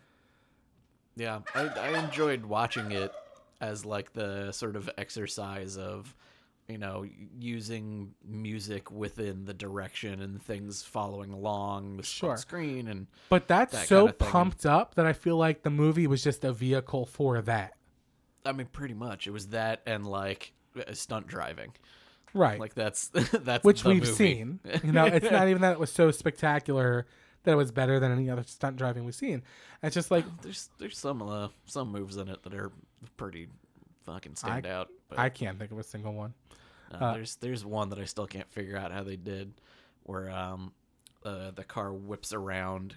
Yeah, I, I enjoyed watching it as like the sort of exercise of, you know, using music within the direction and things following along the Sure. screen and But that's that so kinda pumped up that I feel like the movie was just a vehicle for that. I mean, pretty much it was that and like uh, stunt driving. right. Like that's [laughs] that's which we've movie. seen. [laughs] You know, it's not even that it was so spectacular that it was better than any other stunt driving we've seen. It's just like [sighs] There's there's some uh, some moves in it that are pretty fucking stand out. But I can't think of a single one. uh, uh, there's there's one that I still can't figure out how they did, where um uh, the car whips around,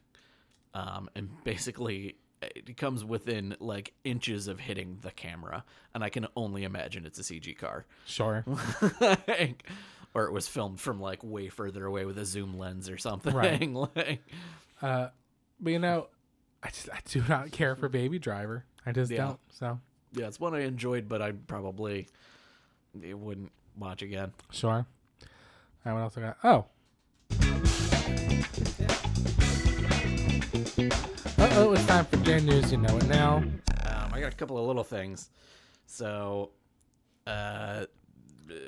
um and basically it comes within like inches of hitting the camera, and I can only imagine it's a CG car. Sure. [laughs] Like, or it was filmed from like way further away with a zoom lens or something. Right. [laughs] like, Uh, but you know, I just I do not care for Baby Driver. I just Yeah. don't. So yeah, it's one I enjoyed, but I probably it wouldn't watch again. sure. And what else I got? Oh. Time for Jan News. You know it now. Um, I got a couple of little things. So, uh,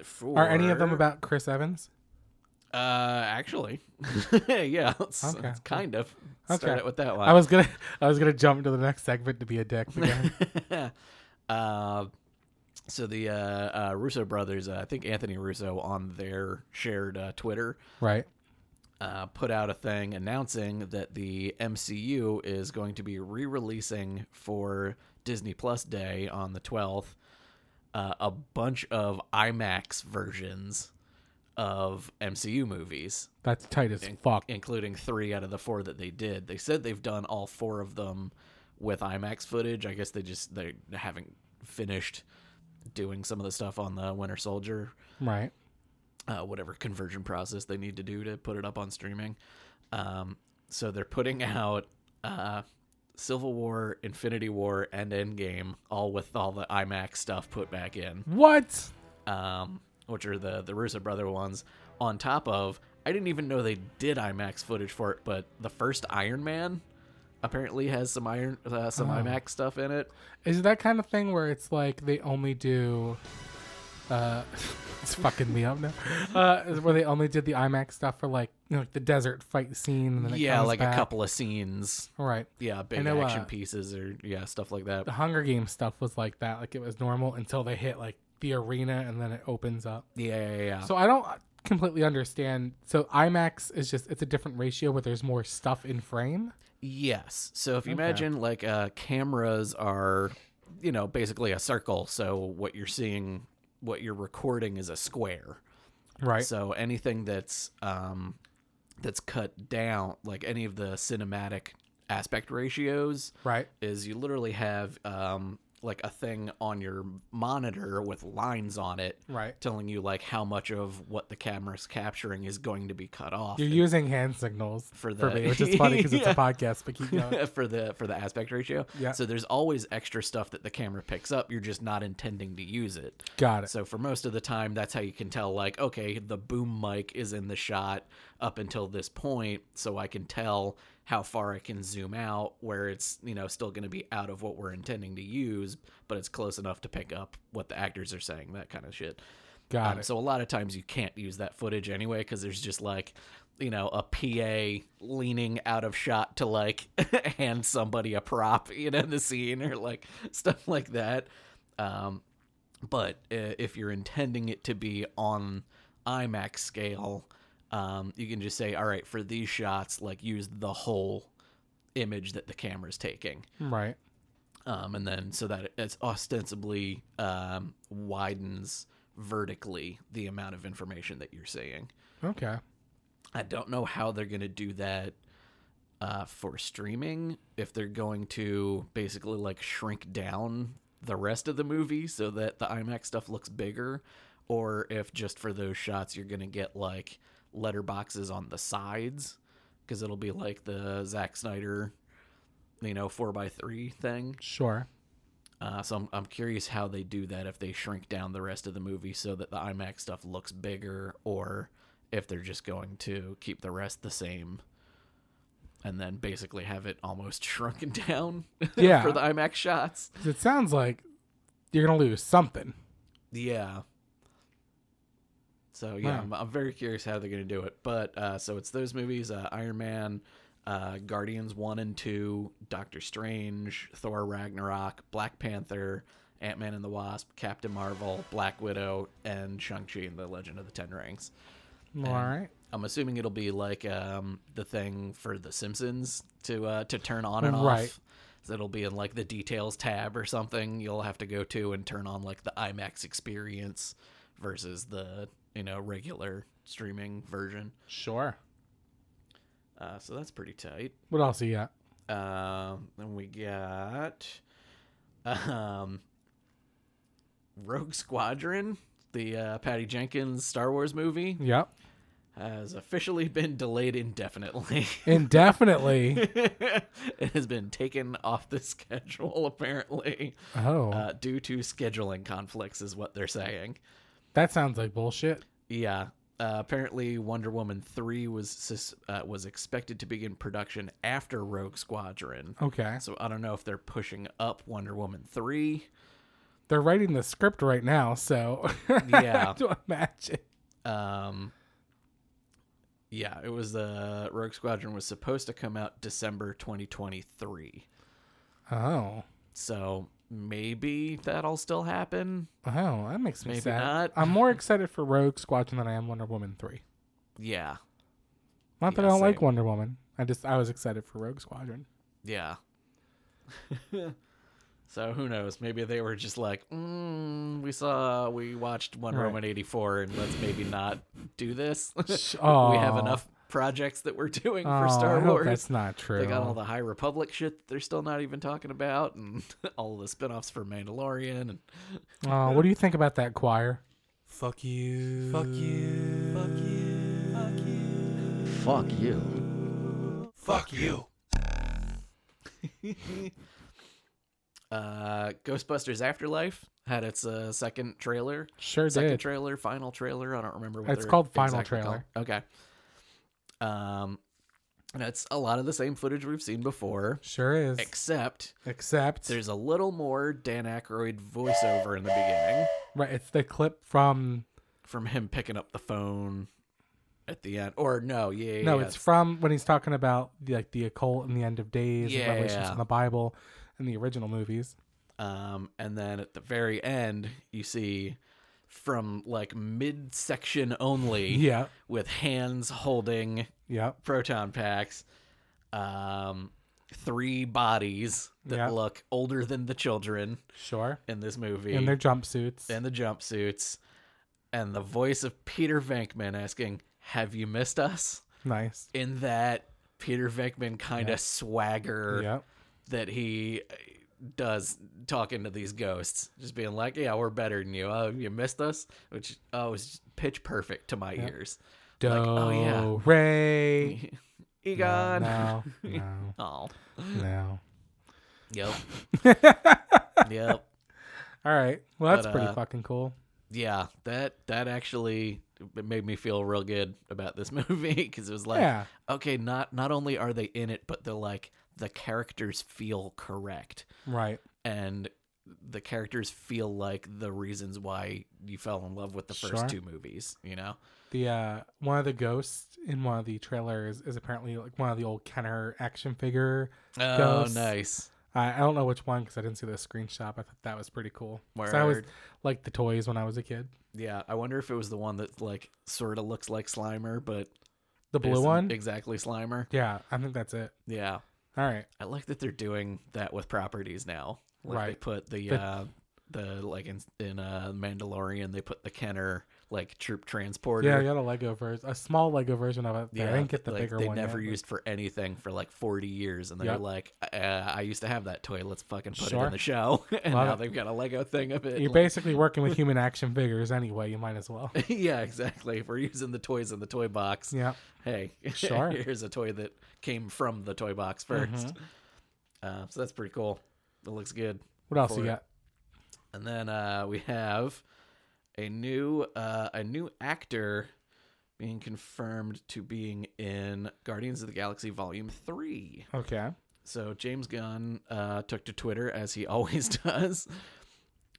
for, Are any of them about Chris Evans? Uh, actually, [laughs] yeah, it's, Okay. it's kind of. Start it with that one. I was gonna I was gonna jump to the next segment to be a dick again. [laughs] uh, so the uh, uh, Russo brothers, uh, I think Anthony Russo on their shared uh, Twitter right. Uh, put out a thing announcing that the MCU is going to be re-releasing for Disney Plus Day on the 12th uh, a bunch of IMAX versions of MCU movies, That's tight as in- fuck. including three out of the four that they did. They said they've done all four of them with IMAX footage. I guess they just they haven't finished doing some of the stuff on the Winter Soldier Right. Uh, whatever conversion process they need to do to put it up on streaming. Um, so they're putting [laughs] out uh, Civil War, Infinity War, and Endgame, all with all the IMAX stuff put back in, What? um, which are the the Russo brother ones. On top of, I didn't even know they did IMAX footage for it, but the first Iron Man apparently has some iron uh, some Oh. IMAX stuff in it. Is it that kind of thing where it's like they only do uh [laughs] it's fucking me up now. Uh where they only did the IMAX stuff for like you know like the desert fight scene and then Yeah, like back. a couple of scenes. Right. Yeah, big know, action uh, pieces or yeah, stuff like that. The Hunger Games stuff was like that, like it was normal until they hit like the arena and then it opens up. Yeah, yeah, yeah. So I don't completely understand. So IMAX is just it's a different ratio where there's more stuff in frame. Yes. So if you Okay. imagine like uh, cameras are, you know, basically a circle. So what you're seeing, what you're recording is a square. Right. So anything that's um, that's cut down, like any of the cinematic aspect ratios, right. is you literally have um, like a thing on your monitor with lines on it, Right. telling you like how much of what the camera's capturing is going to be cut off. You're using hand signals For the, for me, which is funny because it's [laughs] Yeah. a podcast. But keep going. [laughs] for the for the aspect ratio. Yeah. So there's always extra stuff that the camera picks up. You're just not intending to use it. Got it. So for most of the time, that's how you can tell. Like, okay, the boom mic is in the shot up until this point, so I can tell how far I can zoom out, where it's you know still going to be out of what we're intending to use, but it's close enough to pick up what the actors are saying. That kind of shit. Got Um, it. So a lot of times you can't use that footage anyway because there's just like, you know, a PA leaning out of shot to like [laughs] hand somebody a prop, you know, in the scene or like stuff like that. Um, but uh, if you're intending it to be on IMAX scale, um, you can just say, all right, for these shots, like use the whole image that the camera's taking right. um, and then so that it's ostensibly um, widens vertically the amount of information that you're seeing. Okay. I don't know how they're going to do that uh, for streaming. If they're going to basically like shrink down the rest of the movie so that the IMAX stuff looks bigger, or if just for those shots you're going to get like letterboxes on the sides because it'll be like the Zack Snyder, you know, four by three thing. Sure. Uh, so I'm, I'm curious how they do that if they shrink down the rest of the movie so that the IMAX stuff looks bigger, or if they're just going to keep the rest the same and then basically have it almost [laughs] shrunken down [laughs] Yeah. for the IMAX shots. it sounds like you're gonna lose something. Yeah. So yeah, Wow. I'm, I'm very curious how they're gonna do it. But uh, so it's those movies: uh, Iron Man, uh, Guardians One and Two, Doctor Strange, Thor Ragnarok, Black Panther, Ant Man and the Wasp, Captain Marvel, Black Widow, and Shang-Chi and the Legend of the Ten Rings. All right. I'm assuming it'll be like um, the thing for The Simpsons to uh, to turn on and Right. off. So it'll be in like the details tab or something. You'll have to go to and turn on like the IMAX experience versus the you know regular streaming version. Sure. Uh, so that's pretty tight. What else you got? Um, then we got um, Rogue Squadron, the uh, Patty Jenkins Star Wars movie, Yep. has officially been delayed indefinitely. [laughs] Indefinitely. [laughs] it has been taken off the schedule [laughs] apparently oh, uh, due to scheduling conflicts, is what they're saying. That sounds like bullshit. Yeah. Uh, apparently, Wonder Woman three was uh, was expected to begin production after Rogue Squadron. Okay. So I don't know if they're pushing up Wonder Woman three. They're writing the script right now, so [laughs] Yeah. To imagine. Um, yeah, it was uh, Rogue Squadron was supposed to come out December 2023. Oh. So maybe that'll still happen. Oh, that makes me Maybe sad. not. I'm more excited for Rogue Squadron than I am Wonder Woman 3. Yeah, Not that Yeah, I don't like. Wonder Woman. I just I was excited for Rogue Squadron. yeah. [laughs] so who knows? Maybe they were just like, mm, we saw, we watched Wonder Right. Woman 84, and let's maybe not do this. [laughs] Sh- we have enough projects that we're [laughs] doing for Oh, Star I hope Wars. that's not true. They got all the High Republic shit that they're still not even talking about, and [laughs] all the spin-offs for Mandalorian. And Oh, what do you think about that choir? Fuck you. Fuck you. Fuck you. Fuck you. Fuck you. Fuck you. [laughs] uh, Ghostbusters Afterlife had its uh, second trailer, Sure second did. trailer, final trailer. I don't remember what It's called final exactly trailer. called. Okay. Um, and it's a lot of the same footage we've seen before, Sure is. except Except there's a little more Dan Aykroyd voiceover in the beginning. right, it's the clip from from him picking up the phone at the end. Or no, yeah, no, yeah, it's from when he's talking about the, like the occult and the end of days Yeah, and revelations yeah. in the Bible and the original movies. um, and then at the very end, you see from like midsection only, Yeah. with hands holding Yep. proton packs, um, three bodies that Yeah. look older than the children Sure. in this movie, In their jumpsuits. In the jumpsuits, and the voice of Peter Venkman asking, "Have you missed us?" nice. in that Peter Venkman kind of Yep. swagger Yep. that he does talking to these ghosts, just being like, "Yeah, we're better than you. Oh, you missed us," which oh, was pitch perfect to my ears. Do Like, oh, yeah. Ray. [laughs] Egon. No. [laughs] No. Oh, No. yep, [laughs] yep. All right. Well, that's But, pretty uh, fucking cool. Yeah, that that actually it made me feel real good about this movie because it was like, yeah. okay, not not only are they in it, but they're like the characters feel correct. Right. and the characters feel like the reasons why you fell in love with the first Sure. two movies, you know? The uh one of the ghosts in one of the trailers is apparently like one of the old Kenner action figure. Oh, Ghosts. nice. I, I don't know which one because I didn't see the screenshot. I thought that was pretty cool. 'Cause I was Word. like the toys when I was a kid. Yeah, I wonder if it was the one that like sort of looks like Slimer, but The blue one. exactly Slimer. yeah, I think that's it. Yeah, All right. I like that they're doing that with properties now. Like they put the The- uh, the like in in uh, Mandalorian, they put the Kenner like troop transporter. Yeah, I got a Lego version, a small Lego version of it. Yeah, I didn't get the like, bigger they one. never yet, but- used for anything for like 40 years and they're Yep. like uh, i used to have that toy let's fucking put it Sure. in the show [laughs] and Love now it. they've got a lego thing of it You're like- basically working with [laughs] human action figures anyway. You might as well. [laughs] yeah exactly if we're using the toys in the toy box Yeah. hey Sure. here's a toy that came from the toy box 1st Mhm. uh, so that's pretty cool it looks good What else you it. got? and then uh, we have a new uh, a new actor being confirmed to being in Guardians of the Galaxy Volume Three. Okay. So James Gunn uh, took to Twitter as he [laughs] always does,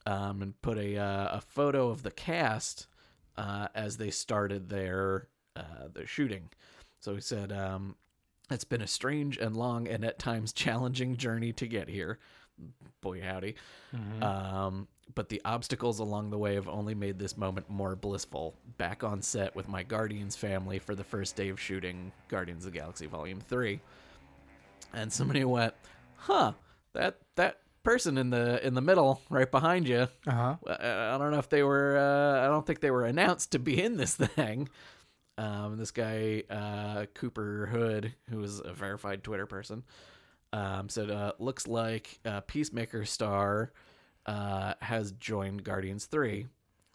um, and put a uh, a photo of the cast uh, as they started their uh, their shooting. So he said, um, "It's been a strange and long and at times challenging journey to get here. boy howdy. Mhm. Um, but the obstacles along the way have only made this moment more blissful. Back on set with my Guardians family for the first day of shooting Guardians of the Galaxy Volume 3. And somebody went, "Huh, that that person in the in the middle right behind you. Uh-huh. I I don't know if they were uh, I don't think they were announced to be in this [laughs] thing." Um, this guy uh, Cooper Hood, who is a verified Twitter person, um, said, uh, "Looks like uh, Peacemaker star uh, has joined Guardians 3.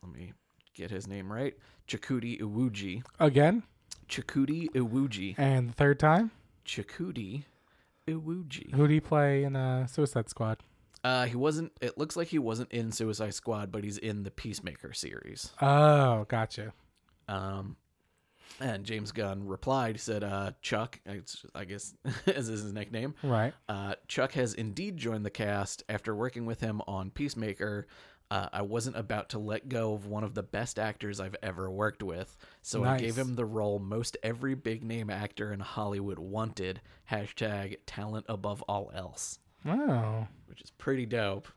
Let me get his name right. Chakudi Iwuji. Again? Chakudi Iwuji. And the third time? Chakudi Iwuji. Who do you play in uh, Suicide Squad? Uh, he wasn't. It looks like he wasn't in Suicide Squad, but he's in the Peacemaker series. Oh, gotcha. Um, and James Gunn replied, said, uh, "Chuck, it's, I guess [laughs] is his nickname. Right. Uh, Chuck has indeed joined the cast after working with him on Peacemaker. Uh, I wasn't about to let go of one of the best actors I've ever worked with, so I gave him the role most every big name actor in Hollywood wanted. Hashtag talent above all else, Oh, which is pretty dope.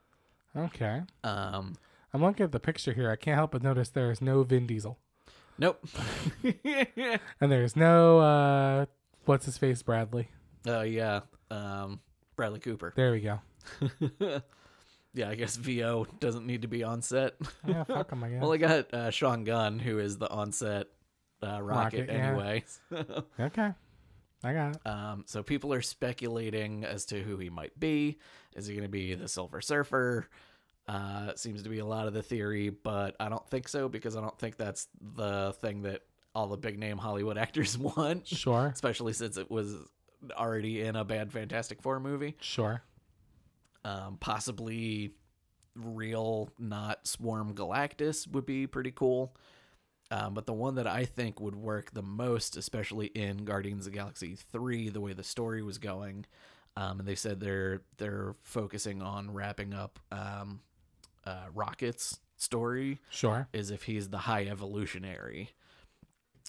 okay. Um, I'm looking at the picture here. I can't help but notice there is no Vin Diesel. Nope. [laughs] And there's no, uh, what's his face, Bradley. Oh yeah. Um, Bradley Cooper. There we go. [laughs] yeah, I guess VO doesn't need to be on set. Yeah, fuck him, [laughs] I guess. well, I got uh, Sean Gunn, who is the on-set uh, Rocket, Rocket, yeah. anyway. okay. I got it. um, so people are speculating as to who he might be. Is he going to be the Silver Surfer? Uh, seems to be a lot of the theory, but I don't think so because I don't think that's the thing that all the big name Hollywood [laughs] actors want, Sure. especially since it was already in a bad Fantastic Four movie. Sure. Um, possibly real, not Swarm Galactus would be pretty cool. Um, but the one that I think would work the most, especially in Guardians of the Galaxy three, the way the story was going, um, and they said they're they're focusing on wrapping up um, uh, Rocket's story, Sure. is if he's the High Evolutionary,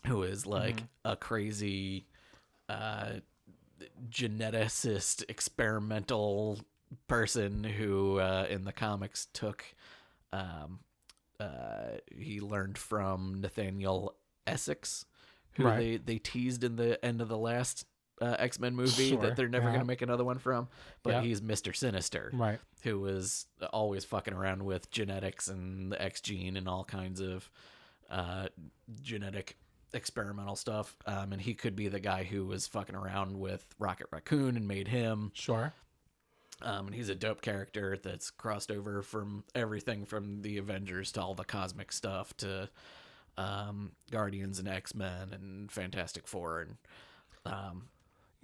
who is like a crazy uh, geneticist, experimental person who, uh, in the comics, took. Um, uh, he learned from Nathaniel Essex, who Right. they, they teased in the end of the last uh, X Men movie Sure, that they're never yeah. going to make another one from. But Yeah. he's Mister Sinister Right. who was always fucking around with genetics and the X gene and all kinds of uh, genetic experimental stuff. Um, and he could be the guy who was fucking around with Rocket Raccoon and made him. Sure. Um, and he's a dope character that's crossed over from everything from the Avengers to all the cosmic stuff to um, Guardians and X Men and Fantastic Four and um,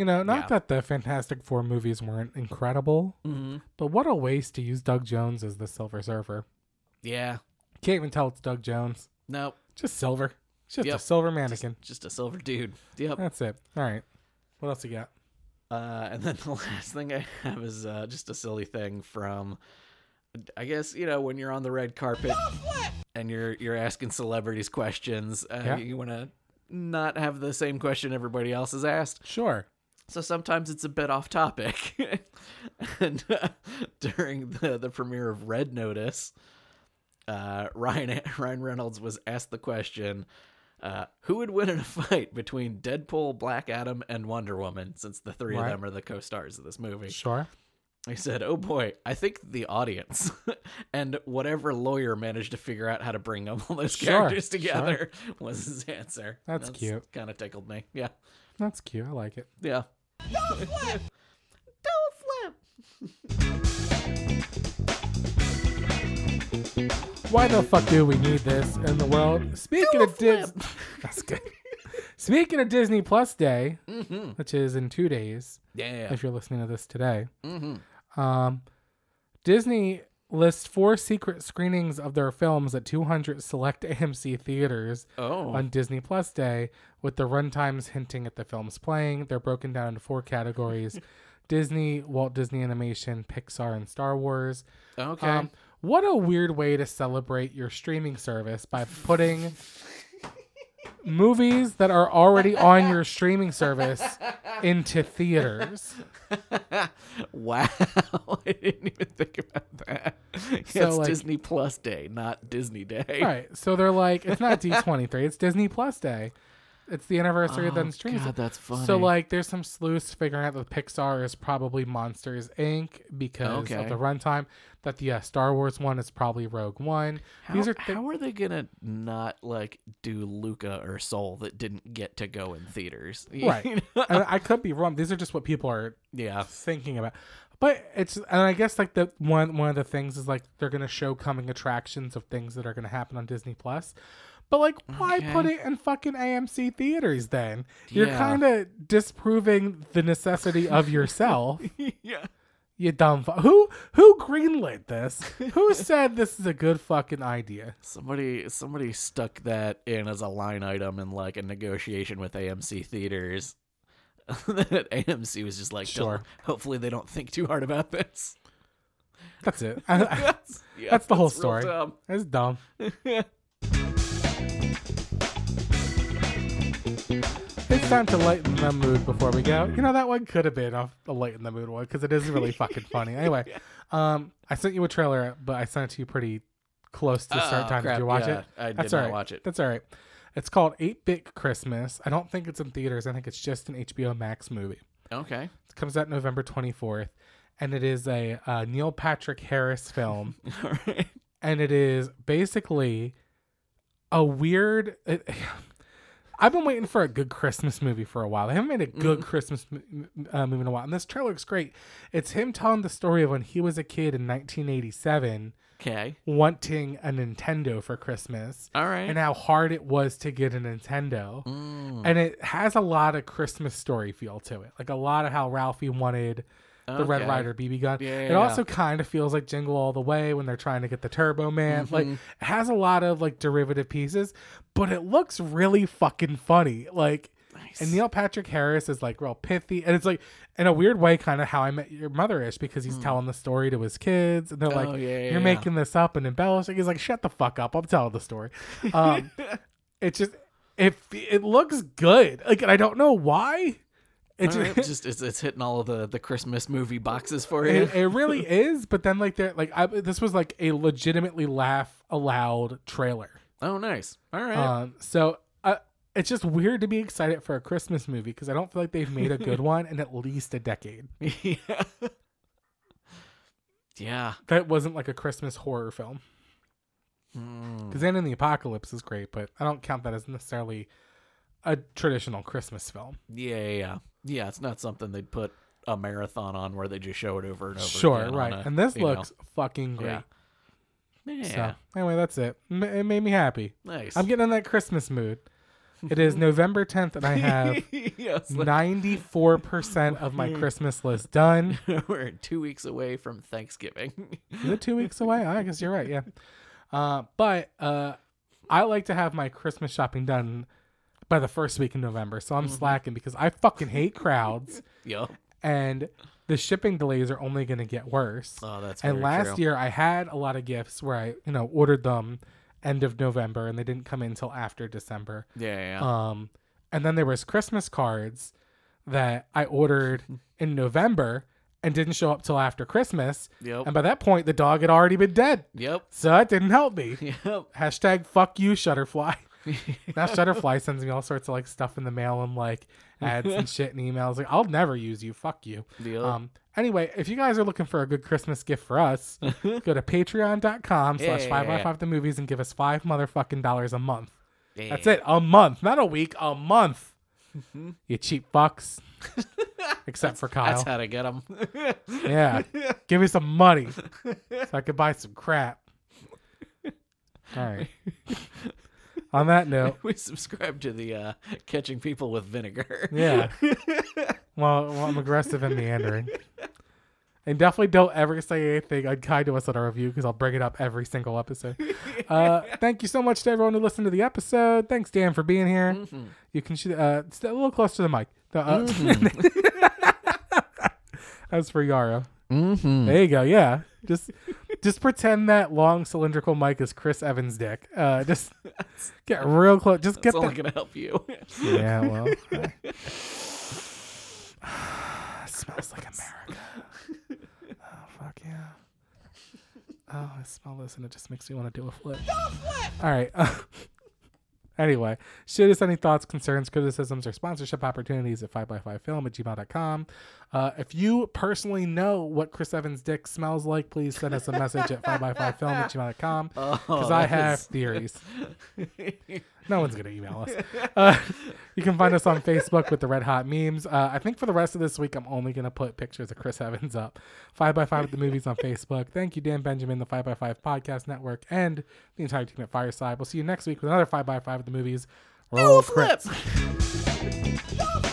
You know, not Yeah. that the Fantastic Four movies weren't incredible, but what a waste to use Doug Jones as the Silver Surfer. yeah, Can't even tell it's Doug Jones. nope, Just silver. Just a silver mannequin. just a silver dude. Yep. That's it. All right. What else you got? Uh, and then [laughs] the last thing I have is uh, just a silly thing from, I guess you know when you're on the red carpet and you're you're asking celebrities questions, uh, Yeah. you want to not have the same question everybody else has asked. Sure. So sometimes it's a bit off topic. [laughs] and uh, during the the premiere of Red Notice, uh, Ryan [laughs] Ryan Reynolds was asked the question. Uh, who would win in a fight between Deadpool, Black Adam, and Wonder Woman? Since the three Right. of them are the co-stars of this movie, Sure. he said, "Oh boy, I think the audience [laughs] and whatever lawyer managed to figure out how to bring all those Sure, characters sure. together was his answer." That's cute. Kind of tickled me. Yeah, That's cute. I like it. yeah. Don't flip. Don't flip. Why the fuck do we need this in the world? Speaking of Disney, [laughs] that's good. Speaking of Disney Plus Day, which is in two days, Yeah. if you're listening to this today, Mm-hmm. um, Disney lists four secret screenings of their films at 200 select AMC theaters Oh. on Disney Plus Day, with the runtimes hinting at the films playing. They're broken down into four categories: [laughs] Disney, Walt Disney Animation, Pixar, and Star Wars. okay. Um, what a weird way to celebrate your streaming service by putting movies that are already on your streaming service into theaters. [laughs] Wow, [laughs] I didn't even think about that. So, it's like- Disney Plus Day, not Disney Day. Right. So they're like, it's not D23, it's Disney Plus Day. It's the anniversary of Oh, them streaming. God, that's funny. So like, there's some sleuths figuring out that Pixar is probably Monsters Inc. because Okay. of the runtime. That the uh, Star Wars one is probably Rogue One. how, These are thi- how are they gonna not like do Luca or Soul that didn't get to go in theaters? [laughs] Right. and I could be wrong. These are just what people are yeah. thinking about. But it's and I guess like the one one of the things is like they're gonna show coming attractions of things that are gonna happen on Disney Plus. But like, why Okay. put it in fucking AMC theaters then? You're Yeah. kind of disproving the necessity of yourself. [laughs] yeah. you dumb. Fu- who who greenlit this? Who [laughs] said this is a good fucking idea? Somebody somebody stuck that in as a line item in like a negotiation with AMC theaters. [laughs] that AMC was just like, Sure. Hopefully they don't think too hard about this. That's it. I- I- That's, yeah, That's the whole real story. dumb. it's dumb. It's time to lighten the mood before we go. You know that one could have been a, a lighten the mood one because it is really [laughs] fucking funny. Anyway, um, I sent you a trailer, but I sent it to you pretty close to start Oh, time. crap, Did you watch yeah, it? I did That's not all right. watch it. That's all right. It's called Eight Bit Christmas. I don't think it's in theaters. I think it's just an HBO Max movie. Okay. It comes out November twenty fourth, and it is a uh, Neil Patrick Harris film. [laughs] All right. and it is basically a weird. It, [sighs] I've been waiting for a good Christmas movie for a while. They haven't made a good Christmas m- m- uh, movie in a while, and this trailer looks great. It's him telling the story of when he was a kid in 1987, Okay. wanting a Nintendo for Christmas, All right. and how hard it was to get a Nintendo. Mm, And it has a lot of Christmas story feel to it, like a lot of how Ralphie wanted the Red. Rider BB gun. Yeah, it yeah, also kind of feels like Jingle All the Way when they're trying to get the Turbo Man. Like Mm-hmm. it has a lot of like derivative pieces, but it looks really fucking funny. Like Nice. and Neil Patrick Harris is like real pithy, and it's like in a weird way, kind of how I met your mother ish because he's telling the story to his kids, and they're like. Oh, yeah, yeah, "You're yeah. making this up and embellishing." He's like, "Shut the fuck up! I'm telling the story." [laughs] Um, it's just it it looks good, like, and I don't know why. It's right, [laughs] just it's, it's hitting all of the the Christmas movie boxes for you. it, it really is but then like they're like I, this was like a legitimately laugh aloud trailer oh, nice. All right. um so uh, it's just weird to be excited for a christmas movie because i don't feel like they've made a good [laughs] one in at least a decade [laughs] yeah. Yeah. that wasn't like a christmas horror film Mm. because Anna and the Apocalypse is great but i don't count that as necessarily a traditional christmas film Yeah, yeah, yeah. Yeah, it's not something they'd put a marathon on where they just show it over and over. sure right a, and this you know. looks fucking great Yeah. so anyway that's it it made me happy nice. i'm getting in that christmas mood it is [laughs] november 10th and i have [laughs] yes. like, 94% of my [laughs] Christmas list done. we're two weeks away from Thanksgiving. Is it two weeks away? I guess you're right. Yeah. Uh, but uh, I like to have my Christmas shopping done by the first week in November. So I'm slacking because I fucking hate crowds [laughs] Yup. and the shipping delays are only going to get worse. Oh, that's and last true. year I had a lot of gifts where I, you know, ordered them end of November and they didn't come in until after December. Yeah, yeah. yeah. Um, and then there was Christmas cards that I ordered [laughs] in November and didn't show up till after Christmas. Yep. And by that point, the dog had already been dead, yep. so that didn't help me. [laughs] Yep. Hashtag fuck you, Shutterfly. [laughs] now Shutterfly sends me all sorts of like stuff in the mail and like ads and [laughs] shit and emails. Like I'll never use you. Fuck you. Yep. Um. Anyway, if you guys are looking for a good Christmas gift for us, [laughs] go to patreon.com slash five by five the movies and give us five motherfucking dollars a month. That's it. A month, not a week. A month. you cheap fucks. Except for Kyle. That's how to get them. yeah. Give me some money so I could buy some crap. All right. On that [laughs] note, we subscribe to the uh, catching people with vinegar. yeah. [laughs] Well, well, I'm aggressive and meandering. And definitely don't ever say anything unkind to us on our review because I'll bring it up every single episode. [laughs] Uh, thank you so much to everyone who listened to the episode. Thanks, Dan, for being here. You can shoot uh, stay a little close to the mic. The, uh, That's for Yara. Mm-hmm. There you go. Yeah. Just just pretend that long cylindrical mic is Chris Evans' dick. Uh, [laughs] just get real close. Just It's get only the. gonna help you. [laughs] Yeah, well. [laughs] I- it [sighs] smells like America. Oh fuck yeah. Oh, I smell this and it just makes me want to do a flip. All right. Anyway, shoot us any thoughts, concerns, criticisms, or sponsorship opportunities at 5x5film at gmail.com. Uh, if you personally know what Chris Evans' dick smells like, please send us a message at 5x5film at gmail.com because [laughs] Oh, I have is- theories. [laughs] No one's going to email us. Uh, [laughs] you can find us on Facebook with the Red Hot Memes. Uh, I think for the rest of this week, I'm only going to put pictures of Chris Evans up. 5x5 at the movies on Facebook. Thank you, Dan Benjamin, the 5x5 Podcast Network, and the entire team at Fireside. We'll see you next week with another 5x5 at the movies. Roll flip. credits.